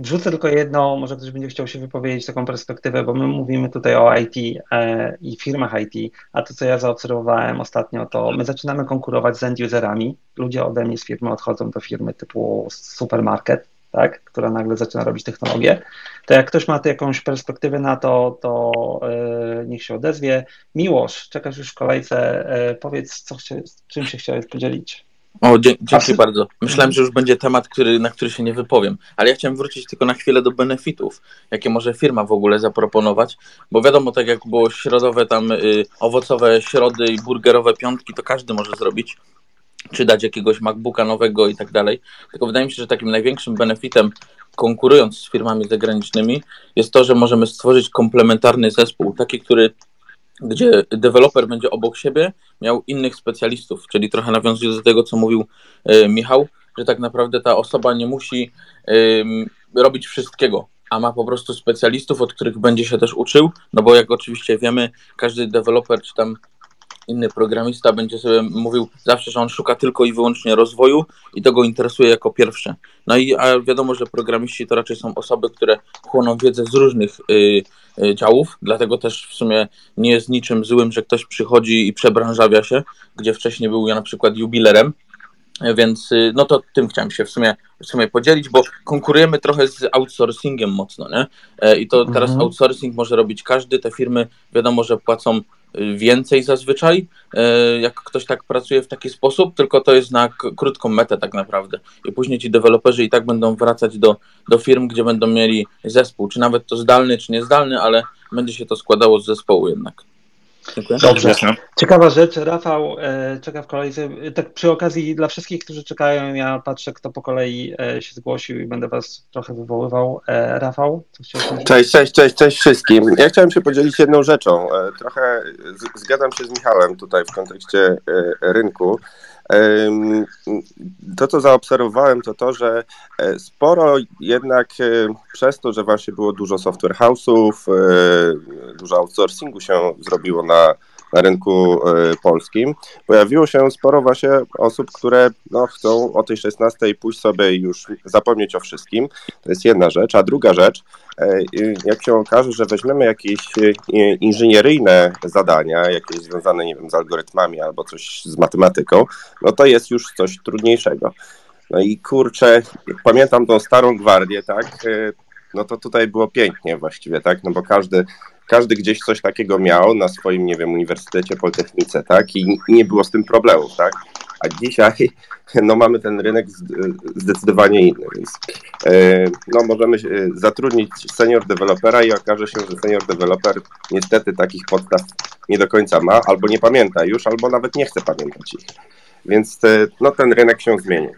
Wrzucę tylko jedno, może ktoś będzie chciał się wypowiedzieć taką perspektywę, bo my mówimy tutaj o IT e, i firmach IT, a to, co ja zaobserwowałem ostatnio, to my zaczynamy konkurować z end-userami. Ludzie ode mnie z firmy odchodzą do firmy typu supermarket, tak, która nagle zaczyna robić technologię, to jak ktoś ma tu jakąś perspektywę na to, to yy, niech się odezwie. Miłosz, czekasz już w kolejce, yy, powiedz, co chcie, czym się chciałeś podzielić. O, dzięki bardzo. Myślałem, że już będzie temat, który, na który się nie wypowiem, ale ja chciałem wrócić tylko na chwilę do benefitów, jakie może firma w ogóle zaproponować, bo wiadomo, tak jak było środowe tam y, owocowe środy i burgerowe piątki, to każdy może zrobić, czy dać jakiegoś MacBooka nowego i tak dalej. Tylko wydaje mi się, że takim największym benefitem, konkurując z firmami zagranicznymi, jest to, że możemy stworzyć komplementarny zespół, taki, który gdzie deweloper będzie obok siebie miał innych specjalistów, czyli trochę nawiązując do tego, co mówił y, Michał, że tak naprawdę ta osoba nie musi robić wszystkiego. a ma po prostu specjalistów, od których będzie się też uczył, no bo jak oczywiście wiemy, każdy deweloper czy tam inny programista będzie sobie mówił zawsze, że on szuka tylko i wyłącznie rozwoju i to go interesuje jako pierwsze. No i a wiadomo, że programiści to raczej są osoby, które chłoną wiedzę z różnych y, y, działów, dlatego też w sumie nie jest niczym złym, że ktoś przychodzi i przebranżawia się, gdzie wcześniej był ja na przykład jubilerem, więc y, no to tym chciałem się w sumie, w sumie podzielić, bo konkurujemy trochę z outsourcingiem mocno, nie? E, I to teraz Mhm. outsourcing może robić każdy. Te firmy wiadomo, że płacą więcej zazwyczaj, e, jak ktoś tak pracuje w taki sposób, tylko to jest na krótką metę tak naprawdę. I później ci deweloperzy i tak będą wracać do, do firm, gdzie będą mieli zespół, czy nawet to zdalny, czy niezdalny, ale będzie się to składało z zespołu jednak. Dziękuję. Dobrze. Ciekawa rzecz, Rafał e, czeka w kolejce. Tak przy okazji dla wszystkich, którzy czekają, ja patrzę, kto po kolei e, się zgłosił i będę was trochę wywoływał. E, Rafał, co chciałeś powiedzieć? Cześć, cześć, cześć, cześć wszystkim. Ja chciałem się podzielić jedną rzeczą. E, Trochę z- zgadzam się z Michałem tutaj w kontekście e, rynku. To, co zaobserwowałem, to to, że e, sporo jednak e, przez to, że właśnie było dużo software house'ów, e, dużo outsourcingu się zrobiło na, na rynku e, polskim, pojawiło się sporo właśnie osób, które no, chcą o tej 16 pójść sobie i już zapomnieć o wszystkim. To jest jedna rzecz. A druga rzecz, e, jak się okaże, że weźmiemy jakieś e, inżynieryjne zadania, jakieś związane, nie wiem, z algorytmami albo coś z matematyką, no to jest już coś trudniejszego. No i kurczę, pamiętam tą starą gwardię, tak, no to tutaj było pięknie właściwie, tak, no bo każdy, każdy gdzieś coś takiego miał na swoim, nie wiem, uniwersytecie, politechnice, tak, i nie było z tym problemów, tak, a dzisiaj, no mamy ten rynek zd- zdecydowanie inny, więc e, no możemy e, zatrudnić senior dewelopera i okaże się, że senior deweloper niestety takich podstaw nie do końca ma, albo nie pamięta już, albo nawet nie chce pamiętać ich. Więc e, no, ten rynek się zmieni.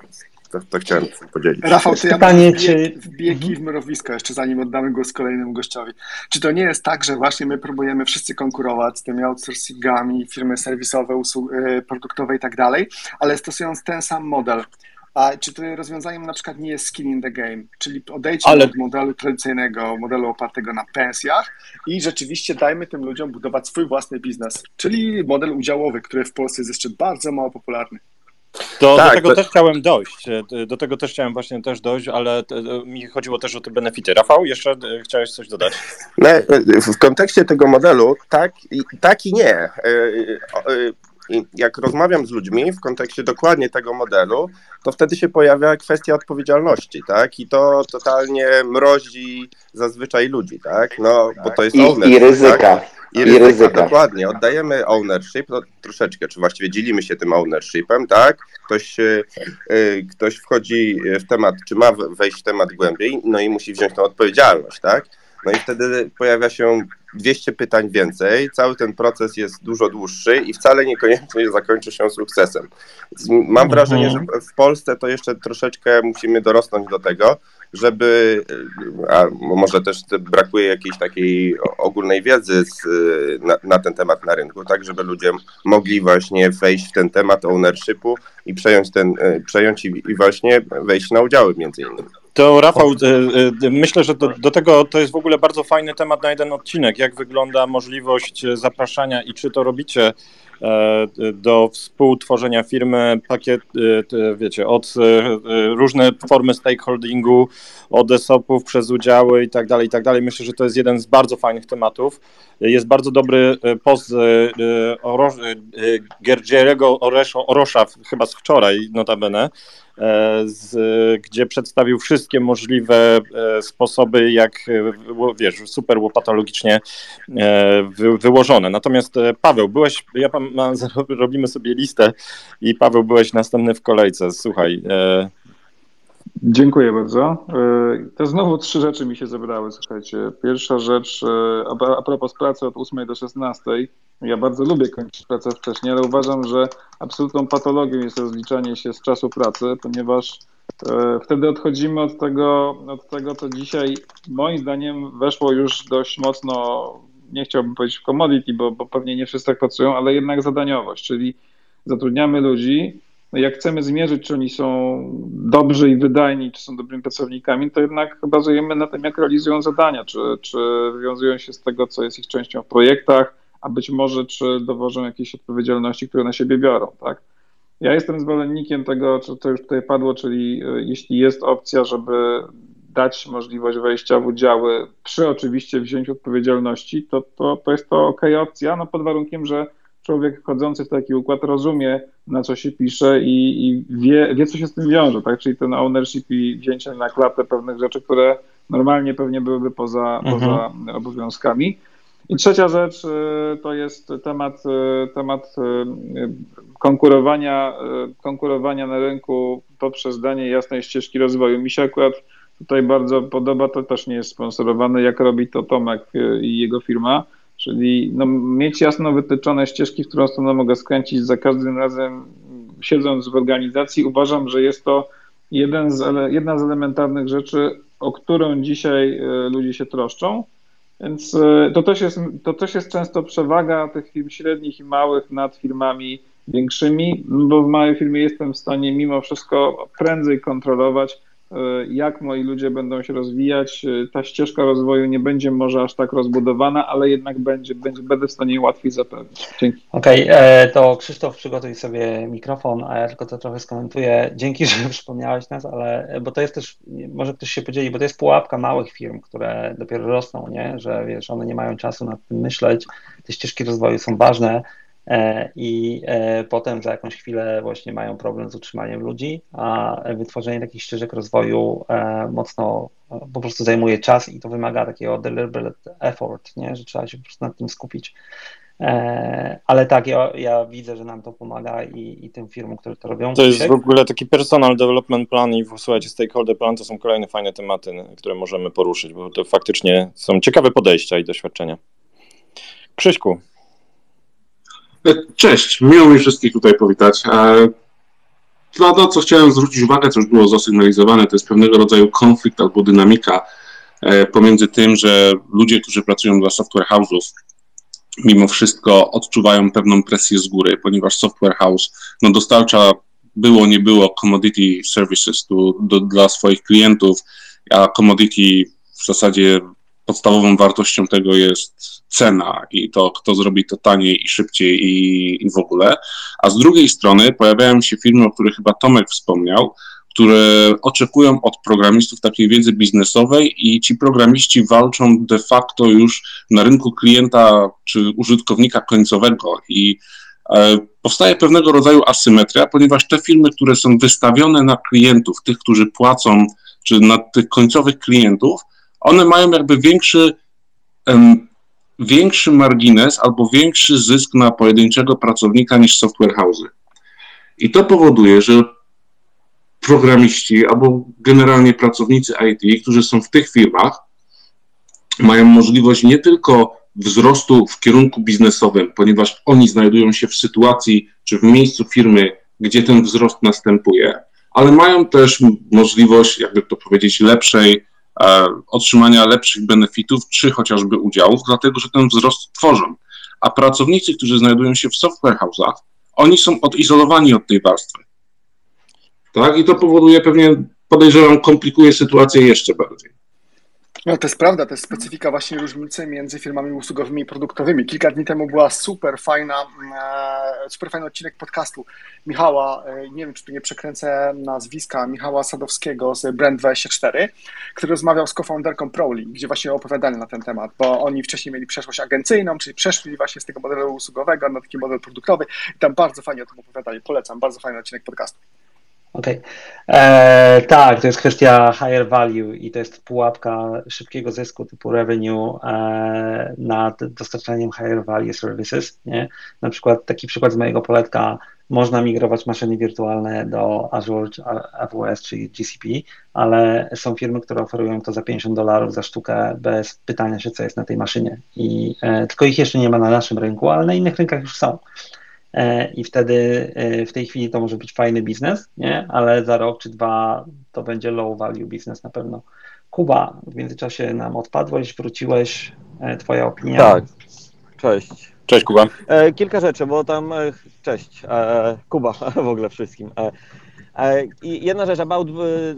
To, to chciałem podzielić. Rafał, to ja Pytanie, może czy- kij w mrowisko jeszcze zanim oddamy głos kolejnemu gościowi. Czy to nie jest tak, że właśnie my próbujemy wszyscy konkurować z tymi outsourcingami, firmy serwisowe, usług, e, produktowe i tak dalej, ale stosując ten sam model? A czy to rozwiązaniem na przykład nie jest skin in the game? Czyli odejdźmy Ale- od modelu tradycyjnego, modelu opartego na pensjach i rzeczywiście dajmy tym ludziom budować swój własny biznes, czyli model udziałowy, który w Polsce jest jeszcze bardzo mało popularny. To Tak, do tego to- też chciałem dojść. E, Do tego też chciałem właśnie też dojść, ale te, mi chodziło też o te benefity. Rafał, jeszcze e, chciałeś coś dodać? No, e, w kontekście tego modelu tak i, tak i nie. E, e, e, Jak rozmawiam z ludźmi w kontekście dokładnie tego modelu, to wtedy się pojawia kwestia odpowiedzialności, tak? I to totalnie mrozi zazwyczaj ludzi, tak? No, bo to jest I, ownership, i ryzyka. Tak? I I ryzyka, ryzyka. dokładnie. Oddajemy ownership, no, troszeczkę, czy właściwie dzielimy się tym ownershipem, tak? Ktoś, e, e, ktoś wchodzi w temat, czy ma we- wejść w temat głębiej, no i musi wziąć tą odpowiedzialność, tak? No i wtedy pojawia się 200 pytań więcej, cały ten proces jest dużo dłuższy i wcale niekoniecznie zakończy się sukcesem. Mam wrażenie, że w Polsce to jeszcze troszeczkę musimy dorosnąć do tego, żeby, a może też brakuje jakiejś takiej ogólnej wiedzy z, na, na ten temat na rynku, tak żeby ludzie mogli właśnie wejść w ten temat ownershipu i przejąć ten, przejąć i, i właśnie wejść na udziały między innymi. To Rafał, e, e, myślę, że do, do tego to jest w ogóle bardzo fajny temat na jeden odcinek. Jak wygląda możliwość zapraszania i czy to robicie e, do współtworzenia firmy, pakiet, wiecie, od różne formy stakeholdingu, od ESOP-ów przez udziały i tak dalej, i tak dalej. Myślę, że to jest jeden z bardzo fajnych tematów. Jest bardzo dobry post Gerdzielego Orosza, chyba z wczoraj notabene, z, gdzie przedstawił wszystkie możliwe e, sposoby, jak e, wiesz, super łopatologicznie e, wy, wyłożone. Natomiast e, Paweł, byłeś, ja ma, robimy sobie listę i Paweł, byłeś następny w kolejce. Słuchaj, e, Dziękuję bardzo. E, To znowu trzy rzeczy mi się zebrały, słuchajcie. Pierwsza rzecz, e, a propos pracy od 8 do 16. Ja bardzo lubię kończyć pracę wcześniej, ale uważam, że absolutną patologią jest rozliczanie się z czasu pracy, ponieważ e, wtedy odchodzimy od tego, od tego, co dzisiaj moim zdaniem weszło już dość mocno, nie chciałbym powiedzieć w commodity, bo, bo pewnie nie wszyscy tak pracują, ale jednak zadaniowość, czyli zatrudniamy ludzi, jak chcemy zmierzyć, czy oni są dobrzy i wydajni, czy są dobrymi pracownikami, to jednak bazujemy na tym, jak realizują zadania, czy, czy wywiązują się z tego, co jest ich częścią w projektach, a być może czy dowożą jakiejś odpowiedzialności, które na siebie biorą, tak? Ja jestem zwolennikiem tego, co to już tutaj padło, czyli e, jeśli jest opcja, żeby dać możliwość wejścia w udziały przy oczywiście wzięciu odpowiedzialności, to, to, to jest to ok opcja, no pod warunkiem, że człowiek wchodzący w taki układ rozumie, na co się pisze i, i wie, wie, co się z tym wiąże, tak? Czyli ten ownership i wzięcie na klatę pewnych rzeczy, które normalnie pewnie byłyby poza, mhm. poza obowiązkami. I trzecia rzecz y, to jest temat, y, temat y, konkurowania, konkurowania na rynku poprzez danie jasnej ścieżki rozwoju. Mi się akurat tutaj bardzo podoba, to też nie jest sponsorowane, jak robi to Tomek i jego firma, czyli no, mieć jasno wytyczone ścieżki, w którą stronę mogę skręcić za każdym razem siedząc w organizacji. Uważam, że jest to jeden z, jedna z elementarnych rzeczy, o którą dzisiaj ludzie się troszczą więc e, to też, jest, to też jest często przewaga tych firm średnich i małych nad firmami większymi, bo w małej firmie jestem w stanie mimo wszystko prędzej kontrolować E, jak moi ludzie będą się rozwijać. E, ta ścieżka rozwoju nie będzie może aż tak rozbudowana, ale jednak będzie, będzie będę w stanie łatwiej zapewnić. Dzięki. Okej, okay, e, to Krzysztof przygotuj sobie mikrofon, a ja tylko to trochę skomentuję. Dzięki, że przypomniałeś nas, ale bo to jest też, może ktoś się podzieli, bo to jest pułapka małych firm, które dopiero rosną, nie? że wiesz, one nie mają czasu nad tym myśleć, te ścieżki rozwoju są ważne, E, i e, potem za jakąś chwilę właśnie mają problem z utrzymaniem ludzi, a wytworzenie takich ścieżek rozwoju e, mocno po prostu zajmuje czas i to wymaga takiego deliberate effort, nie? że trzeba się po prostu nad tym skupić. Ale tak, ja, ja widzę, że nam to pomaga i, i tym firmom, które to robią. To jest w ogóle taki personal development plan i słuchajcie, stakeholder plan to są kolejne fajne tematy, które możemy poruszyć, bo to faktycznie są ciekawe podejścia i doświadczenia. Krzyśku, Cześć, miło mi wszystkich tutaj powitać. E, to, to, co chciałem zwrócić uwagę, co już było zasygnalizowane, to jest pewnego rodzaju konflikt albo dynamika e, pomiędzy tym, że ludzie, którzy pracują dla software house'ów, mimo wszystko odczuwają pewną presję z góry, ponieważ software house no, dostarcza było, nie było commodity services tu, do, dla swoich klientów, a commodity w zasadzie podstawową wartością tego jest cena i to, kto zrobi to taniej i szybciej i, i w ogóle. A z drugiej strony pojawiają się firmy, o których chyba Tomek wspomniał, które oczekują od programistów takiej wiedzy biznesowej i ci programiści walczą de facto już na rynku klienta czy użytkownika końcowego i e, powstaje pewnego rodzaju asymetria, ponieważ te firmy, które są wystawione na klientów, tych, którzy płacą, czy na tych końcowych klientów, one mają jakby większy, um, większy margines albo większy zysk na pojedynczego pracownika niż software house'y. I to powoduje, że programiści albo generalnie pracownicy IT, którzy są w tych firmach, mają możliwość nie tylko wzrostu w kierunku biznesowym, ponieważ oni znajdują się w sytuacji czy w miejscu firmy, gdzie ten wzrost następuje, ale mają też możliwość, jakby to powiedzieć, lepszej otrzymania lepszych benefitów, czy chociażby udziałów, dlatego że ten wzrost tworzą. A pracownicy, którzy znajdują się w software house'ach, oni są odizolowani od tej warstwy. Tak? I to powoduje pewnie, podejrzewam, komplikuje sytuację jeszcze bardziej. No to jest prawda, to jest specyfika właśnie różnicy między firmami usługowymi i produktowymi. Kilka dni temu była super fajna, e, super fajny odcinek podcastu Michała, e, nie wiem czy tu nie przekręcę nazwiska, Michała Sadowskiego z Brand24, który rozmawiał z co-founderką Proli, gdzie właśnie opowiadali na ten temat, bo oni wcześniej mieli przeszłość agencyjną, czyli przeszli właśnie z tego modelu usługowego na taki model produktowy i tam bardzo fajnie o tym opowiadali. Polecam, bardzo fajny odcinek podcastu. Okej. Okay. E, tak, to jest kwestia higher value i to jest pułapka szybkiego zysku typu revenue e, nad dostarczaniem higher value services. Nie? Na przykład taki przykład z mojego poletka, można migrować maszyny wirtualne do Azure, AWS czy GCP, ale są firmy, które oferują to za 50 dolarów za sztukę bez pytania się, co jest na tej maszynie. I e, tylko ich jeszcze nie ma na naszym rynku, ale na innych rynkach już są. E, i wtedy e, w tej chwili to może być fajny biznes, nie? ale za rok czy dwa to będzie low value biznes na pewno. Kuba, w międzyczasie nam odpadłeś, wróciłeś, e, twoja opinia? Tak, cześć. Cześć. Kuba. E, kilka rzeczy, bo tam, e, cześć, e, Kuba w ogóle wszystkim. E, e, I jedna rzecz, about, e,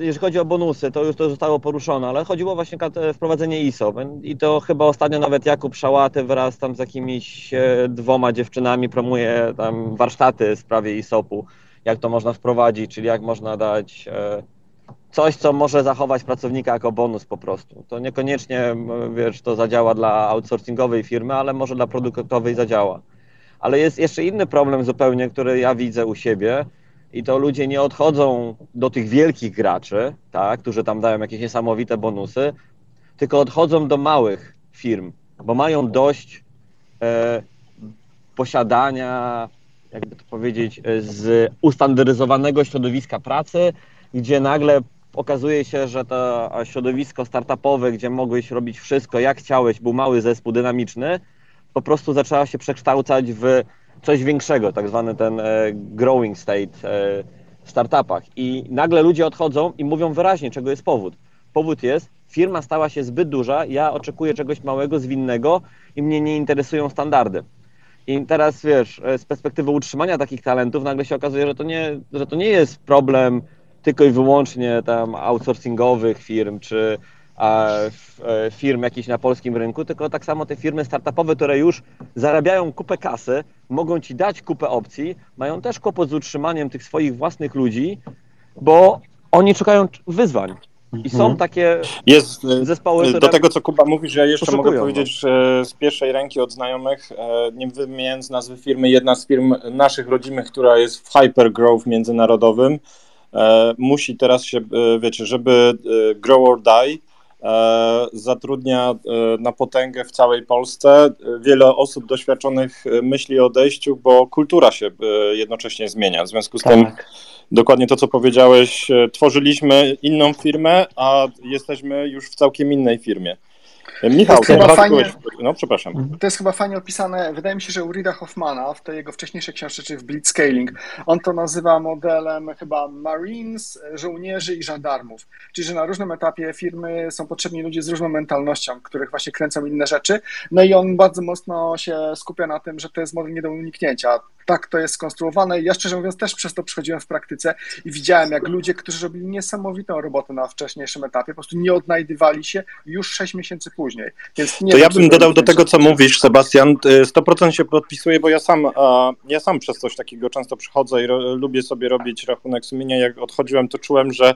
jeżeli chodzi o bonusy, to już to zostało poruszone, ale chodziło właśnie o wprowadzenie ISO i to chyba ostatnio nawet Jakub Szałaty wraz tam z jakimiś e, dwoma dziewczynami promuje tam warsztaty w sprawie ISOP-u, jak to można wprowadzić, czyli jak można dać e, coś, co może zachować pracownika jako bonus po prostu. To niekoniecznie, wiesz, to zadziała dla outsourcingowej firmy, ale może dla produktowej zadziała. Ale jest jeszcze inny problem zupełnie, który ja widzę u siebie i to ludzie nie odchodzą do tych wielkich graczy, tak, którzy tam dają jakieś niesamowite bonusy, tylko odchodzą do małych firm, bo mają dość e, posiadania, jakby to powiedzieć, e, z ustandaryzowanego środowiska pracy, gdzie nagle okazuje się, że to środowisko startupowe, gdzie mogłeś robić wszystko jak chciałeś, był mały zespół dynamiczny, po prostu zaczęła się przekształcać w coś większego, tak zwany ten e, growing state e, w startupach. I nagle ludzie odchodzą i mówią wyraźnie, czego jest powód. Powód jest, firma stała się zbyt duża, ja oczekuję czegoś małego, zwinnego i mnie nie interesują standardy. I teraz wiesz, e, z perspektywy utrzymania takich talentów nagle się okazuje, że to nie, że to nie jest problem tylko i wyłącznie tam outsourcingowych firm, czy firm jakichś na polskim rynku, tylko tak samo te firmy startupowe, które już zarabiają kupę kasy, mogą ci dać kupę opcji, mają też kłopot z utrzymaniem tych swoich własnych ludzi, bo oni szukają wyzwań. I są Mhm. takie Jest e, zespoły, do które tego, co Kuba mówisz, ja jeszcze poszukują, mogę powiedzieć że z pierwszej ręki od znajomych, e, nie wymieniając nazwy firmy, jedna z firm naszych rodzimych, która jest w hypergrowth międzynarodowym, e, musi teraz się, e, wiecie, żeby e, grow or die, e, zatrudnia e, na potęgę w całej Polsce. E, Wiele osób doświadczonych e, myśli o odejściu, bo kultura się e, jednocześnie zmienia. W związku z tym Tak. dokładnie to, co powiedziałeś, e, tworzyliśmy inną firmę, a jesteśmy już w całkiem innej firmie. E, Michał, jest chyba fajnie- No, przepraszam. To jest chyba fajnie opisane, wydaje mi się, że u Rida Hoffmana w tej jego wcześniejszej książce, czy w Blitzscaling, on to nazywa modelem chyba Marines, żołnierzy i żandarmów. Czyli, że na różnym etapie firmy są potrzebni ludzie z różną mentalnością, których właśnie kręcą inne rzeczy. No i on bardzo mocno się skupia na tym, że to jest model nie do uniknięcia. Tak to jest skonstruowane. Ja szczerze mówiąc też przez to przechodziłem w praktyce i widziałem, jak ludzie, którzy robili niesamowitą robotę na wcześniejszym etapie, po prostu nie odnajdywali się już 6 miesięcy później. Więc nie To wiem, ja bym dodał do tego, co mówisz, Sebastian. y, 100% się podpisuję, bo ja sam, ja sam przez coś takiego często przychodzę i ro, lubię sobie robić rachunek sumienia. Jak odchodziłem, to czułem, że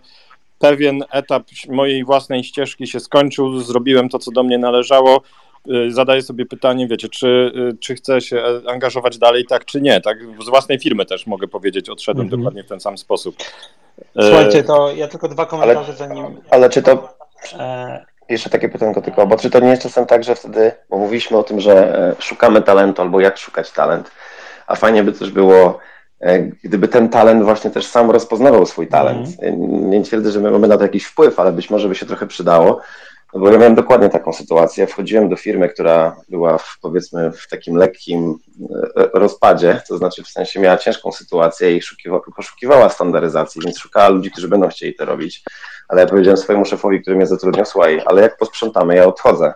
pewien etap mojej własnej ścieżki się skończył, zrobiłem to, co do mnie należało. Y, Zadaję sobie pytanie, wiecie, czy, y, czy chcę się e, angażować dalej, tak czy nie. Tak, z własnej firmy też mogę powiedzieć, odszedłem Mhm. dokładnie w ten sam sposób. E, Słuchajcie, to ja tylko dwa komentarze, zanim... Ale czy to, E, jeszcze takie pytanko tylko, bo czy to nie jest czasem tak, że wtedy, bo mówiliśmy o tym, że e, szukamy talentu albo jak szukać talent, a fajnie by też było, gdyby ten talent właśnie też sam rozpoznawał swój talent. E, Nie twierdzę, że my mamy na to jakiś wpływ, ale być może by się trochę przydało, no bo ja miałem dokładnie taką sytuację. Wchodziłem do firmy, która była w, powiedzmy w takim lekkim e, rozpadzie, to znaczy w sensie miała ciężką sytuację i szukiwa, poszukiwała standaryzacji, więc szukała ludzi, którzy będą chcieli to robić. Ale ja powiedziałem swojemu szefowi, który mnie zatrudniał, słuchaj, ale jak posprzątamy, ja odchodzę.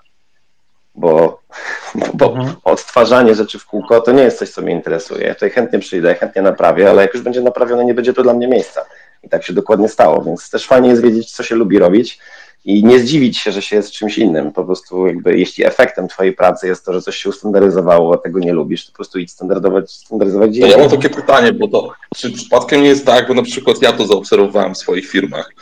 Bo, bo Mhm. odtwarzanie rzeczy w kółko to nie jest coś, co mnie interesuje. Ja tutaj chętnie przyjdę, chętnie naprawię, ale jak już będzie naprawione, nie będzie to dla mnie miejsca. I tak się dokładnie stało, więc też fajnie jest wiedzieć, co się lubi robić i nie zdziwić się, że się jest czymś innym. Po prostu jakby, jeśli efektem twojej pracy jest to, że coś się ustandaryzowało, a tego nie lubisz, to po prostu idź standardować, standaryzować dzień. ja mam takie pytanie, bo to czy przypadkiem nie jest tak, bo na przykład ja to zaobserwowałem w swoich firmach,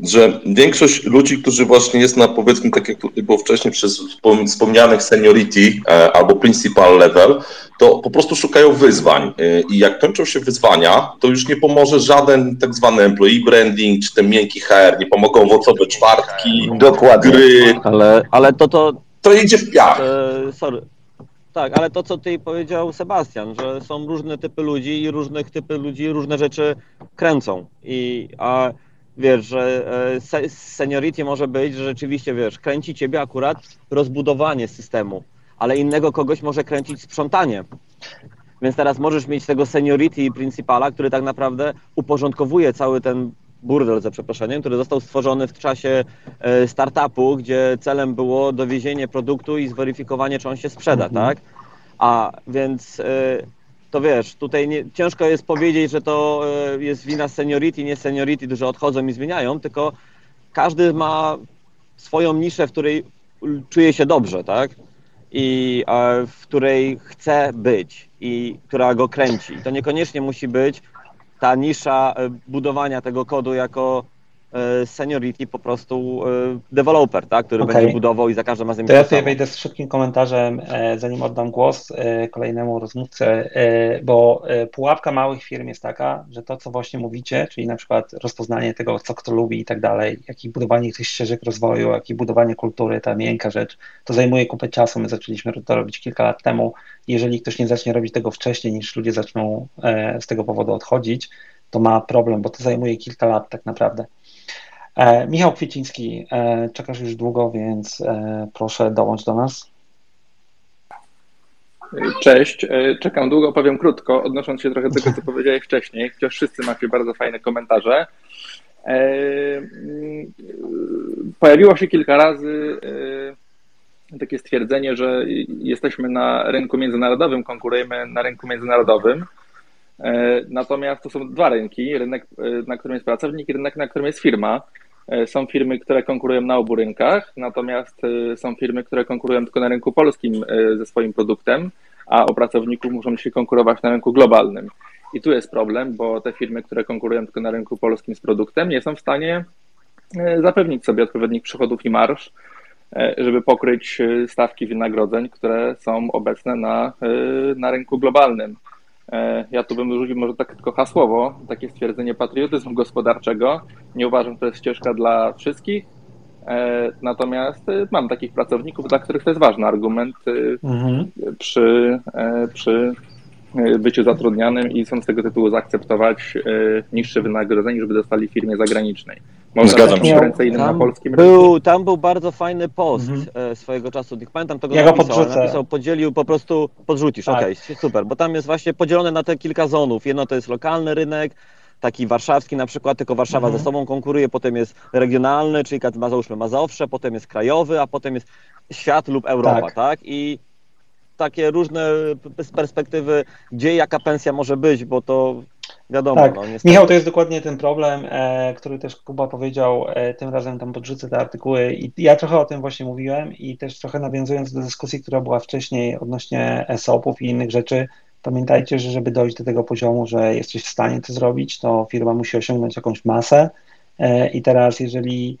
że większość ludzi, którzy właśnie jest na powiedzmy, tak jak tutaj było wcześniej przez wspom- wspomnianych seniority e, albo principal level, to po prostu szukają wyzwań E, i jak kończą się wyzwania, to już nie pomoże żaden tak zwany employee branding czy ten miękki HR, nie pomogą owocowe czwartki, Dokładnie. gry, Ale, ale to, to, to idzie w piach. E, sorry. Tak, ale to co ty powiedział Sebastian, że są różne typy ludzi i różnych typy ludzi różne rzeczy kręcą. I a wiesz, że e, se, seniority może być, że rzeczywiście wiesz, kręci ciebie akurat rozbudowanie systemu, ale innego kogoś może kręcić sprzątanie. Więc teraz możesz mieć tego seniority i principala, który tak naprawdę uporządkowuje cały ten burdel, za przeproszeniem, który został stworzony w czasie e, startupu, gdzie celem było dowiezienie produktu i zweryfikowanie, czy on się sprzeda, tak? A więc to wiesz, tutaj nie, ciężko jest powiedzieć, że to jest wina seniority, nie seniority, że odchodzą i zmieniają, tylko każdy ma swoją niszę, w której czuje się dobrze, tak? I w której chce być i która go kręci. To niekoniecznie musi być ta nisza budowania tego kodu jako E, seniority po prostu e, developer, tak, który okay. będzie budował i za każdym razem... To ja tutaj wejdę z szybkim komentarzem, e, zanim oddam głos kolejnemu rozmówcy, bo pułapka małych firm jest taka, że to, co właśnie mówicie, czyli na przykład rozpoznanie tego, co kto lubi i tak dalej, jak i budowanie tych ścieżek rozwoju, jak i budowanie kultury, ta miękka rzecz, to zajmuje kupę czasu. My zaczęliśmy to robić kilka lat temu. Jeżeli ktoś nie zacznie robić tego wcześniej, niż ludzie zaczną z tego powodu odchodzić, to ma problem, bo to zajmuje kilka lat tak naprawdę. E, Michał Kwieciński, e, czekasz już długo, więc e, proszę dołącz do nas. Cześć, czekam długo, powiem krótko, odnosząc się trochę do tego, co powiedziałeś wcześniej, chociaż wszyscy macie bardzo fajne komentarze. Pojawiło się kilka razy takie stwierdzenie, że jesteśmy na rynku międzynarodowym, konkurujemy na rynku międzynarodowym. Natomiast to są dwa rynki, rynek, na którym jest pracownik i rynek, na którym jest firma. E, są firmy, które konkurują na obu rynkach, natomiast e, są firmy, które konkurują tylko na rynku polskim e, ze swoim produktem, a o pracowników muszą się konkurować na rynku globalnym. I tu jest problem, bo te firmy, które konkurują tylko na rynku polskim z produktem, nie są w stanie zapewnić sobie odpowiednich przychodów i marsz, żeby pokryć stawki wynagrodzeń, które są obecne na, na rynku globalnym. E, ja tu bym rzucił może tak tylko hasłowo, takie stwierdzenie patriotyzmu gospodarczego. Nie uważam, że to jest ścieżka dla wszystkich, e, natomiast e, mam takich pracowników, dla których to jest ważny argument mhm. przy, przy byciu zatrudnianym i są z tego tytułu zaakceptować niższe wynagrodzenie, żeby dostali w firmie zagranicznej. Można Zgadzam się. Konkurencyjnym na polskim był. Tam był bardzo fajny post mhm. swojego czasu. Nie pamiętam tego ja napisał, go napisał, podzielił po prostu, podrzucisz, tak. okej, okay, super, bo tam jest właśnie podzielone na te kilka zonów. Jedno to jest lokalny rynek, taki warszawski na przykład, tylko Warszawa mhm. ze sobą konkuruje, potem jest regionalny, czyli załóżmy Mazowsze, potem jest krajowy, a potem jest świat lub Europa, tak? tak? I takie różne z perspektywy, gdzie jaka pensja może być, bo to wiadomo. Tak. No, Michał, to jest dokładnie ten problem, e, który też Kuba powiedział, e, tym razem tam podrzucę te artykuły i ja trochę o tym właśnie mówiłem i też trochę nawiązując do dyskusji, która była wcześniej odnośnie ESOP-ów i innych rzeczy, pamiętajcie, że żeby dojść do tego poziomu, że jesteś w stanie to zrobić, to firma musi osiągnąć jakąś masę e, i teraz jeżeli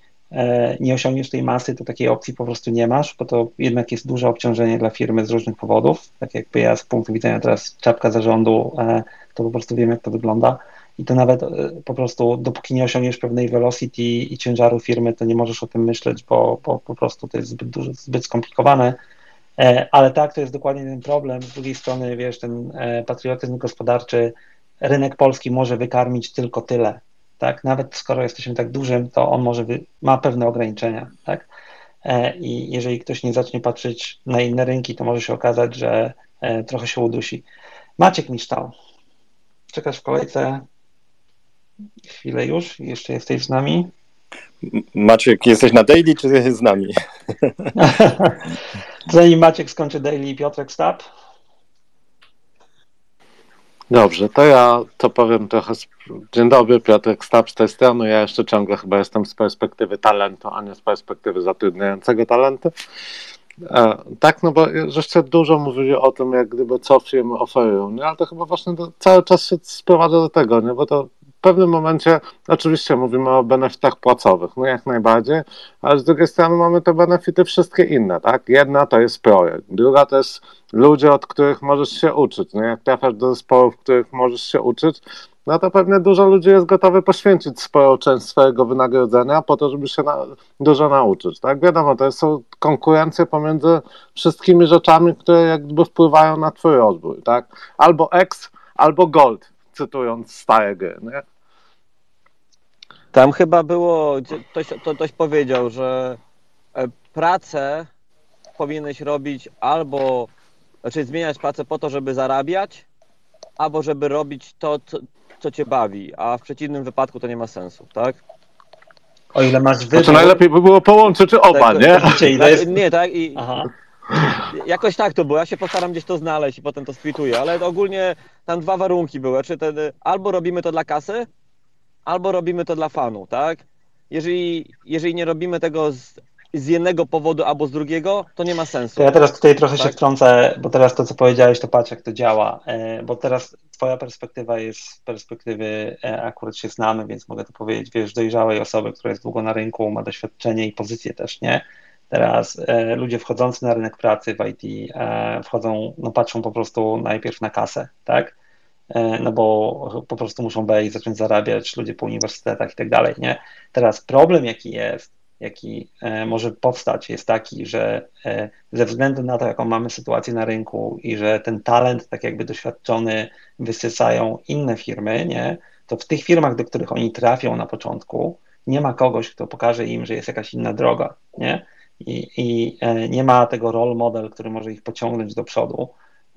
nie osiągniesz tej masy, to takiej opcji po prostu nie masz, bo to jednak jest duże obciążenie dla firmy z różnych powodów. Tak jakby ja z punktu widzenia teraz czapka zarządu, e, to po prostu wiem, jak to wygląda. I to nawet e, po prostu, dopóki nie osiągniesz pewnej velocity i ciężaru firmy, to nie możesz o tym myśleć, bo, bo po prostu to jest zbyt, duże, zbyt skomplikowane. Ale tak, to jest dokładnie ten problem. Z drugiej strony, wiesz, ten patriotyzm gospodarczy, rynek polski może wykarmić tylko tyle tak? Nawet skoro jesteśmy tak dużym, to on może wy, ma pewne ograniczenia, tak? E, I jeżeli ktoś nie zacznie patrzeć na inne rynki, to może się okazać, że e, trochę się udusi. Maciek Miształ, czekasz w kolejce chwilę już, jeszcze jesteś z nami. Maciek, jesteś na daily, czy z nami? Zanim Maciek skończy daily, Piotrek Stab. Dobrze, to ja to powiem trochę. Dzień dobry, Piotrek Stab z tej strony. Ja jeszcze ciągle chyba jestem z perspektywy talentu, a nie z perspektywy zatrudniającego talenty. E, tak, no bo żeście dużo mówili o tym, jak gdyby co firmy oferują, nie? ale to chyba właśnie do, cały czas się sprowadza do tego, nie? bo to w pewnym momencie oczywiście mówimy o benefitach płacowych, no jak najbardziej, ale z drugiej strony mamy te benefity wszystkie inne, tak? Jedna to jest projekt, druga to jest ludzie, od których możesz się uczyć, no jak trafiasz do zespołów, których możesz się uczyć, no to pewnie dużo ludzi jest gotowy poświęcić sporą część swojego wynagrodzenia po to, żeby się na, dużo nauczyć, tak? Wiadomo, to są konkurencje pomiędzy wszystkimi rzeczami, które jakby wpływają na twój rozwój, tak? Albo X, albo Gold, cytując stare gry, nie? Tam chyba było, ktoś, to, ktoś powiedział, że e, pracę powinieneś robić albo, znaczy zmieniać pracę po to, żeby zarabiać, albo żeby robić to, co, co cię bawi, a w przeciwnym wypadku to nie ma sensu, tak? O ile masz wybór... Znaczy najlepiej by było połączyć oba, tak, nie? Tak, nie, tak? I, Aha. Jakoś tak to było, ja się postaram gdzieś to znaleźć i potem to splituję, ale ogólnie tam dwa warunki były, czy ten, albo robimy to dla kasy, albo robimy to dla fanu, tak? Jeżeli, jeżeli nie robimy tego z, z jednego powodu albo z drugiego, to nie ma sensu. To ja teraz tutaj trochę się Tak. wtrącę, bo teraz to, co powiedziałeś, to patrz, jak to działa. E, Bo teraz twoja perspektywa jest z perspektywy, e, akurat się znamy, więc mogę to powiedzieć, wiesz, dojrzałej osoby, która jest długo na rynku, ma doświadczenie i pozycję też, nie? Teraz e, ludzie wchodzący na rynek pracy w IT e, wchodzą, no patrzą po prostu najpierw na kasę, tak? E, No bo po prostu muszą wejść, zacząć zarabiać, ludzie po uniwersytetach i tak dalej, nie? Teraz problem, jaki jest, jaki e, może powstać, jest taki, że e, ze względu na to, jaką mamy sytuację na rynku i że ten talent, tak jakby doświadczony, wysysają inne firmy, nie? To w tych firmach, do których oni trafią na początku, nie ma kogoś, kto pokaże im, że jest jakaś inna droga, nie? I, i e, nie ma tego role model, który może ich pociągnąć do przodu.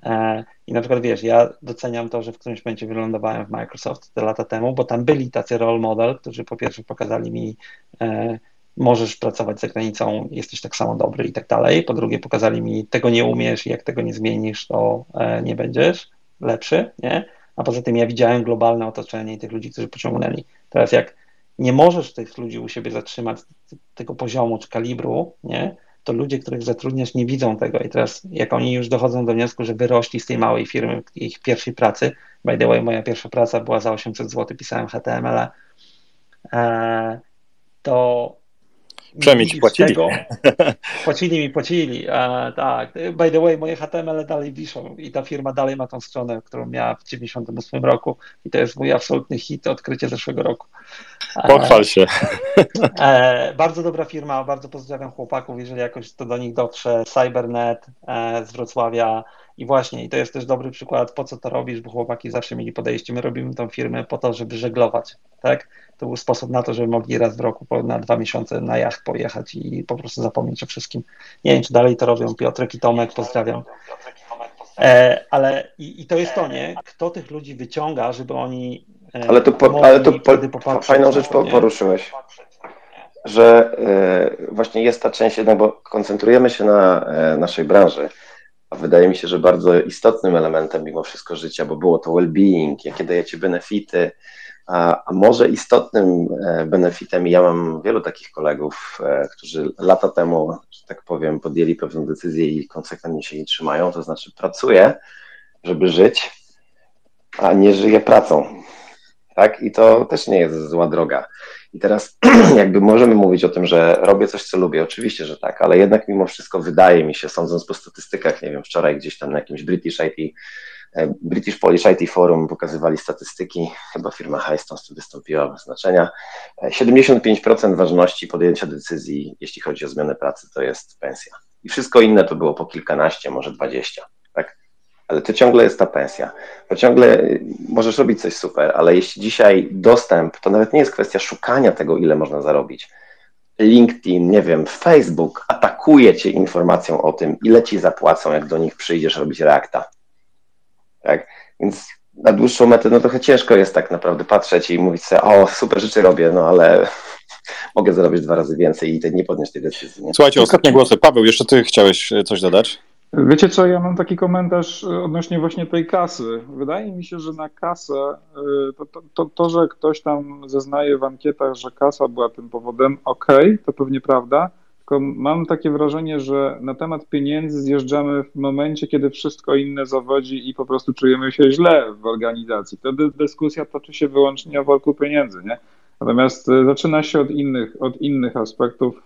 E, I na przykład wiesz, ja doceniam to, że w którymś momencie wylądowałem w Microsoft te lata temu, bo tam byli tacy role model, którzy po pierwsze pokazali mi, e, możesz pracować za granicą, jesteś tak samo dobry i tak dalej. Po drugie, pokazali mi, tego nie umiesz i jak tego nie zmienisz, to e, nie będziesz lepszy, nie? A poza tym ja widziałem globalne otoczenie i tych ludzi, którzy pociągnęli. Teraz jak nie możesz tych ludzi u siebie zatrzymać tego poziomu czy kalibru, nie? To ludzie, których zatrudniasz, nie widzą tego. I teraz, jak oni już dochodzą do wniosku, że wyrośli z tej małej firmy, ich pierwszej pracy, by the way, moja pierwsza praca była za 800 zł, pisałem HTML, e, to Przynajmniej ci płacili. Płacili mi, płacili. E, tak. By the way, moje HTML dalej wiszą i ta firma dalej ma tą stronę, którą miała w 98 roku i to jest mój absolutny hit, odkrycie zeszłego roku. E, Pochwal się. E, bardzo dobra firma, bardzo pozdrawiam chłopaków, jeżeli jakoś to do nich dotrze. Cybernet e, z Wrocławia i właśnie, i to jest też dobry przykład, po co to robisz, bo chłopaki zawsze mieli podejście, my robimy tą firmę po to, żeby żeglować, tak? To był sposób na to, żeby mogli raz w roku po, na dwa miesiące na jacht pojechać i po prostu zapomnieć o wszystkim. Nie wiem, czy dalej to robią, Piotrek i Tomek, pozdrawiam. E, ale i, i to jest to, nie? Kto tych ludzi wyciąga, żeby oni e, Ale tu, po, ale tu po, fajną rzecz to, po, poruszyłeś, że e, właśnie jest ta część jednak, bo koncentrujemy się na e, naszej branży, wydaje mi się, że bardzo istotnym elementem mimo wszystko życia, bo było to well-being, jakie dajecie benefity, a, może istotnym e, benefitem, ja mam wielu takich kolegów, e, którzy lata temu, że tak powiem, podjęli pewną decyzję i konsekwentnie się jej trzymają, to znaczy pracuję, żeby żyć, a nie żyję pracą. Tak? I to też nie jest zła droga. I teraz jakby możemy mówić o tym, że robię coś, co lubię. Oczywiście, że tak, ale jednak mimo wszystko wydaje mi się, sądząc po statystykach, nie wiem, wczoraj gdzieś tam na jakimś British IT, e, British Polish IT Forum pokazywali statystyki, chyba firma Highstones tu wystąpiła bez znaczenia. E, 75% ważności podjęcia decyzji, jeśli chodzi o zmianę pracy, to jest pensja. I wszystko inne to było po kilkanaście, może dwadzieścia. Ale to ciągle jest ta pensja. To ciągle y, możesz robić coś super, ale jeśli dzisiaj dostęp, to nawet nie jest kwestia szukania tego, ile można zarobić. LinkedIn, nie wiem, Facebook atakuje cię informacją o tym, ile ci zapłacą, jak do nich przyjdziesz robić reakta. Tak? Więc na dłuższą metę, no trochę ciężko jest tak naprawdę patrzeć i mówić sobie, o, super rzeczy robię, no ale mogę zarobić dwa razy więcej i te- nie podnieść tej decyzji. Nie? Słuchajcie, ostatnie głosy. Paweł, jeszcze ty chciałeś e, coś dodać? Wiecie co, ja mam taki komentarz e, odnośnie właśnie tej kasy. Wydaje mi się, że na kasę, e, to, to, to, to że ktoś tam zeznaje w ankietach, że kasa była tym powodem, okej, to pewnie prawda, tylko mam takie wrażenie, że na temat pieniędzy zjeżdżamy w momencie, kiedy wszystko inne zawodzi i po prostu czujemy się źle w organizacji. Wtedy dyskusja toczy się wyłącznie o worku pieniędzy, nie? Natomiast e, zaczyna się od innych, od innych aspektów,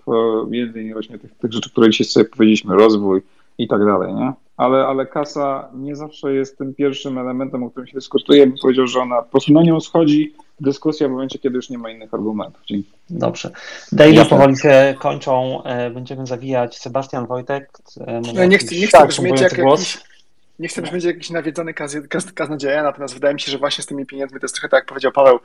między innymi właśnie tych, tych rzeczy, które dzisiaj sobie powiedzieliśmy, rozwój, i tak dalej, nie? Ale, ale kasa nie zawsze jest tym pierwszym elementem, o którym się dyskutuje. Bym powiedział, że ona po prostu na nią schodzi dyskusja w momencie, kiedy już nie ma innych argumentów. Dzięki. Dobrze. Daily powoli się kończą, e, będziemy zawijać. Sebastian Wojtek. e, No, nie chcę, nie chcę brzmieć jak głos? jakiś, Nie chcę, będzie jakiś nawiedzony kaz, kaz, kaznodzieja, natomiast wydaje mi się, że właśnie z tymi pieniędzmi to jest trochę tak, jak powiedział Paweł,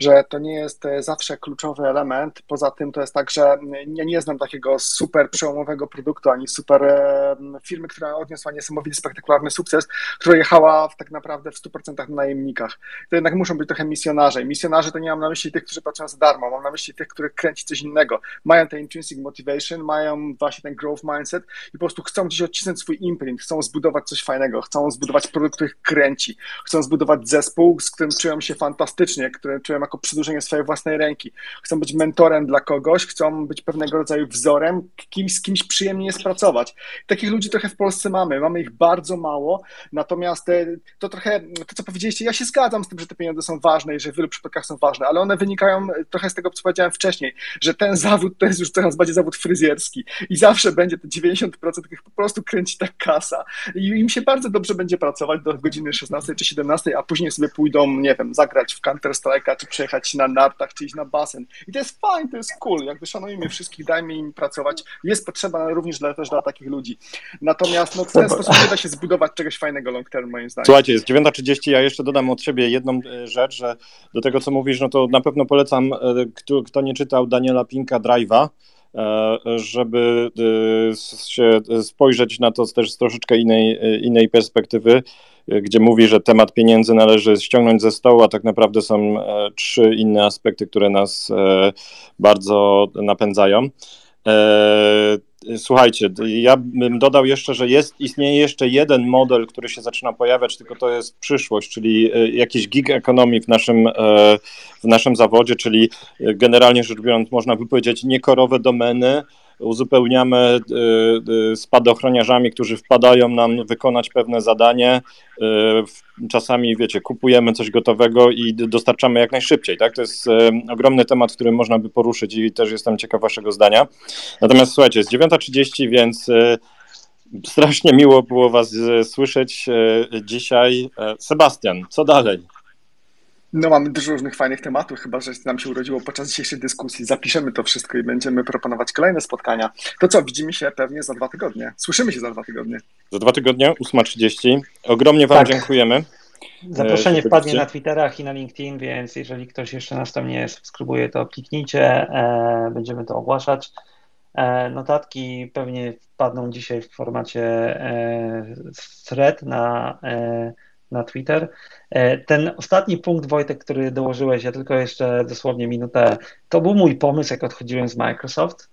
że to nie jest e, zawsze kluczowy element. Poza tym to jest tak, że ja nie znam takiego super przełomowego produktu, ani super e, firmy, która odniosła niesamowity, spektakularny sukces, która jechała w, tak naprawdę w 100% na najemnikach. To jednak muszą być trochę misjonarze. Misjonarze to nie mam na myśli tych, którzy pracują za darmo, mam na myśli tych, których kręci coś innego. Mają ten intrinsic motivation, mają właśnie ten growth mindset i po prostu chcą gdzieś odcisnąć swój imprint, chcą zbudować coś fajnego, chcą zbudować produkt, który kręci, chcą zbudować zespół, z którym czują się fantastycznie, który czują jako przedłużenie swojej własnej ręki. Chcą być mentorem dla kogoś, chcą być pewnego rodzaju wzorem, kimś, z kimś przyjemnie jest pracować. Takich ludzi trochę w Polsce mamy, mamy ich bardzo mało, natomiast e, to trochę, to co powiedzieliście, ja się zgadzam z tym, że te pieniądze są ważne i że w wielu przypadkach są ważne, ale one wynikają trochę z tego, co powiedziałem wcześniej, że ten zawód to jest już coraz bardziej zawód fryzjerski i zawsze będzie te 90% tych po prostu kręci ta kasa. I im się bardzo dobrze będzie pracować do godziny 16 czy 17, a później sobie pójdą, nie wiem, zagrać w Counter Strike'a, czy przejechać na nartach, czy iść na basen. I to jest fajne, to jest cool, jakby szanujmy wszystkich, dajmy im pracować. Jest potrzeba również dla, też dla takich ludzi. Natomiast no, w ten sposób nie da się zbudować czegoś fajnego long term, moim zdaniem. Słuchajcie, jest 9.30, ja jeszcze dodam od siebie jedną e, rzecz, że do tego, co mówisz, no to na pewno polecam, e, kto, kto nie czytał Daniela Pinka Drive'a, żeby się spojrzeć na to też z troszeczkę innej, innej perspektywy, gdzie mówi, że temat pieniędzy należy ściągnąć ze stołu, a tak naprawdę są trzy inne aspekty, które nas bardzo napędzają. Słuchajcie, ja bym dodał jeszcze, że jest, istnieje jeszcze jeden model, który się zaczyna pojawiać, tylko to jest przyszłość, czyli e, jakiś gig economy w naszym, e, w naszym zawodzie, czyli e, generalnie rzecz biorąc, można by powiedzieć, niekorowe domeny, uzupełniamy spadochroniarzami, którzy wpadają nam wykonać pewne zadanie. Czasami, wiecie, kupujemy coś gotowego i dostarczamy jak najszybciej. Tak? To jest ogromny temat, który można by poruszyć i też jestem ciekaw Waszego zdania. Natomiast słuchajcie, jest 9.30, więc strasznie miło było Was słyszeć dzisiaj. Sebastian, co dalej? No mamy dużo różnych fajnych tematów, chyba że nam się urodziło podczas dzisiejszej dyskusji. Zapiszemy to wszystko i będziemy proponować kolejne spotkania. To co, widzimy się pewnie za dwa tygodnie. Słyszymy się za dwa tygodnie. Za dwa tygodnie, 8.30. Ogromnie Wam tak. dziękujemy. Zaproszenie wpadnie na Twitterach i na LinkedIn, więc jeżeli ktoś jeszcze nas tam nie subskrybuje, to kliknijcie, e, będziemy to ogłaszać. E, notatki pewnie wpadną dzisiaj w formacie e, thread na e, na Twitter. E, ten ostatni punkt, Wojtek, który dołożyłeś, ja tylko jeszcze dosłownie minutę, to był mój pomysł, jak odchodziłem z Microsoft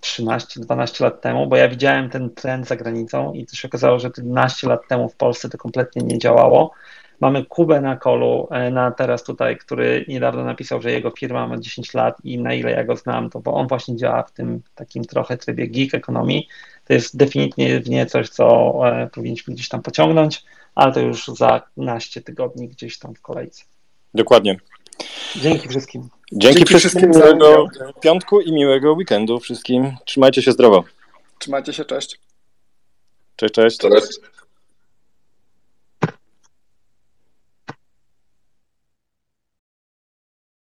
13-12 lat temu, bo ja widziałem ten trend za granicą i się okazało, że 12 lat temu w Polsce to kompletnie nie działało. Mamy Kubę na kolu, e, na teraz tutaj, który niedawno napisał, że jego firma ma 10 lat i na ile ja go znam, to bo on właśnie działa w tym takim trochę trybie gig ekonomii. To jest definitywnie coś, co e, powinniśmy gdzieś tam pociągnąć ale to już za naście tygodni gdzieś tam w kolejce. Dokładnie. Dzięki wszystkim. Dzięki, Dzięki wszystkim, wszystkim miłego piątku i miłego weekendu wszystkim. Trzymajcie się zdrowo. Trzymajcie się, cześć. Cześć, cześć. cześć.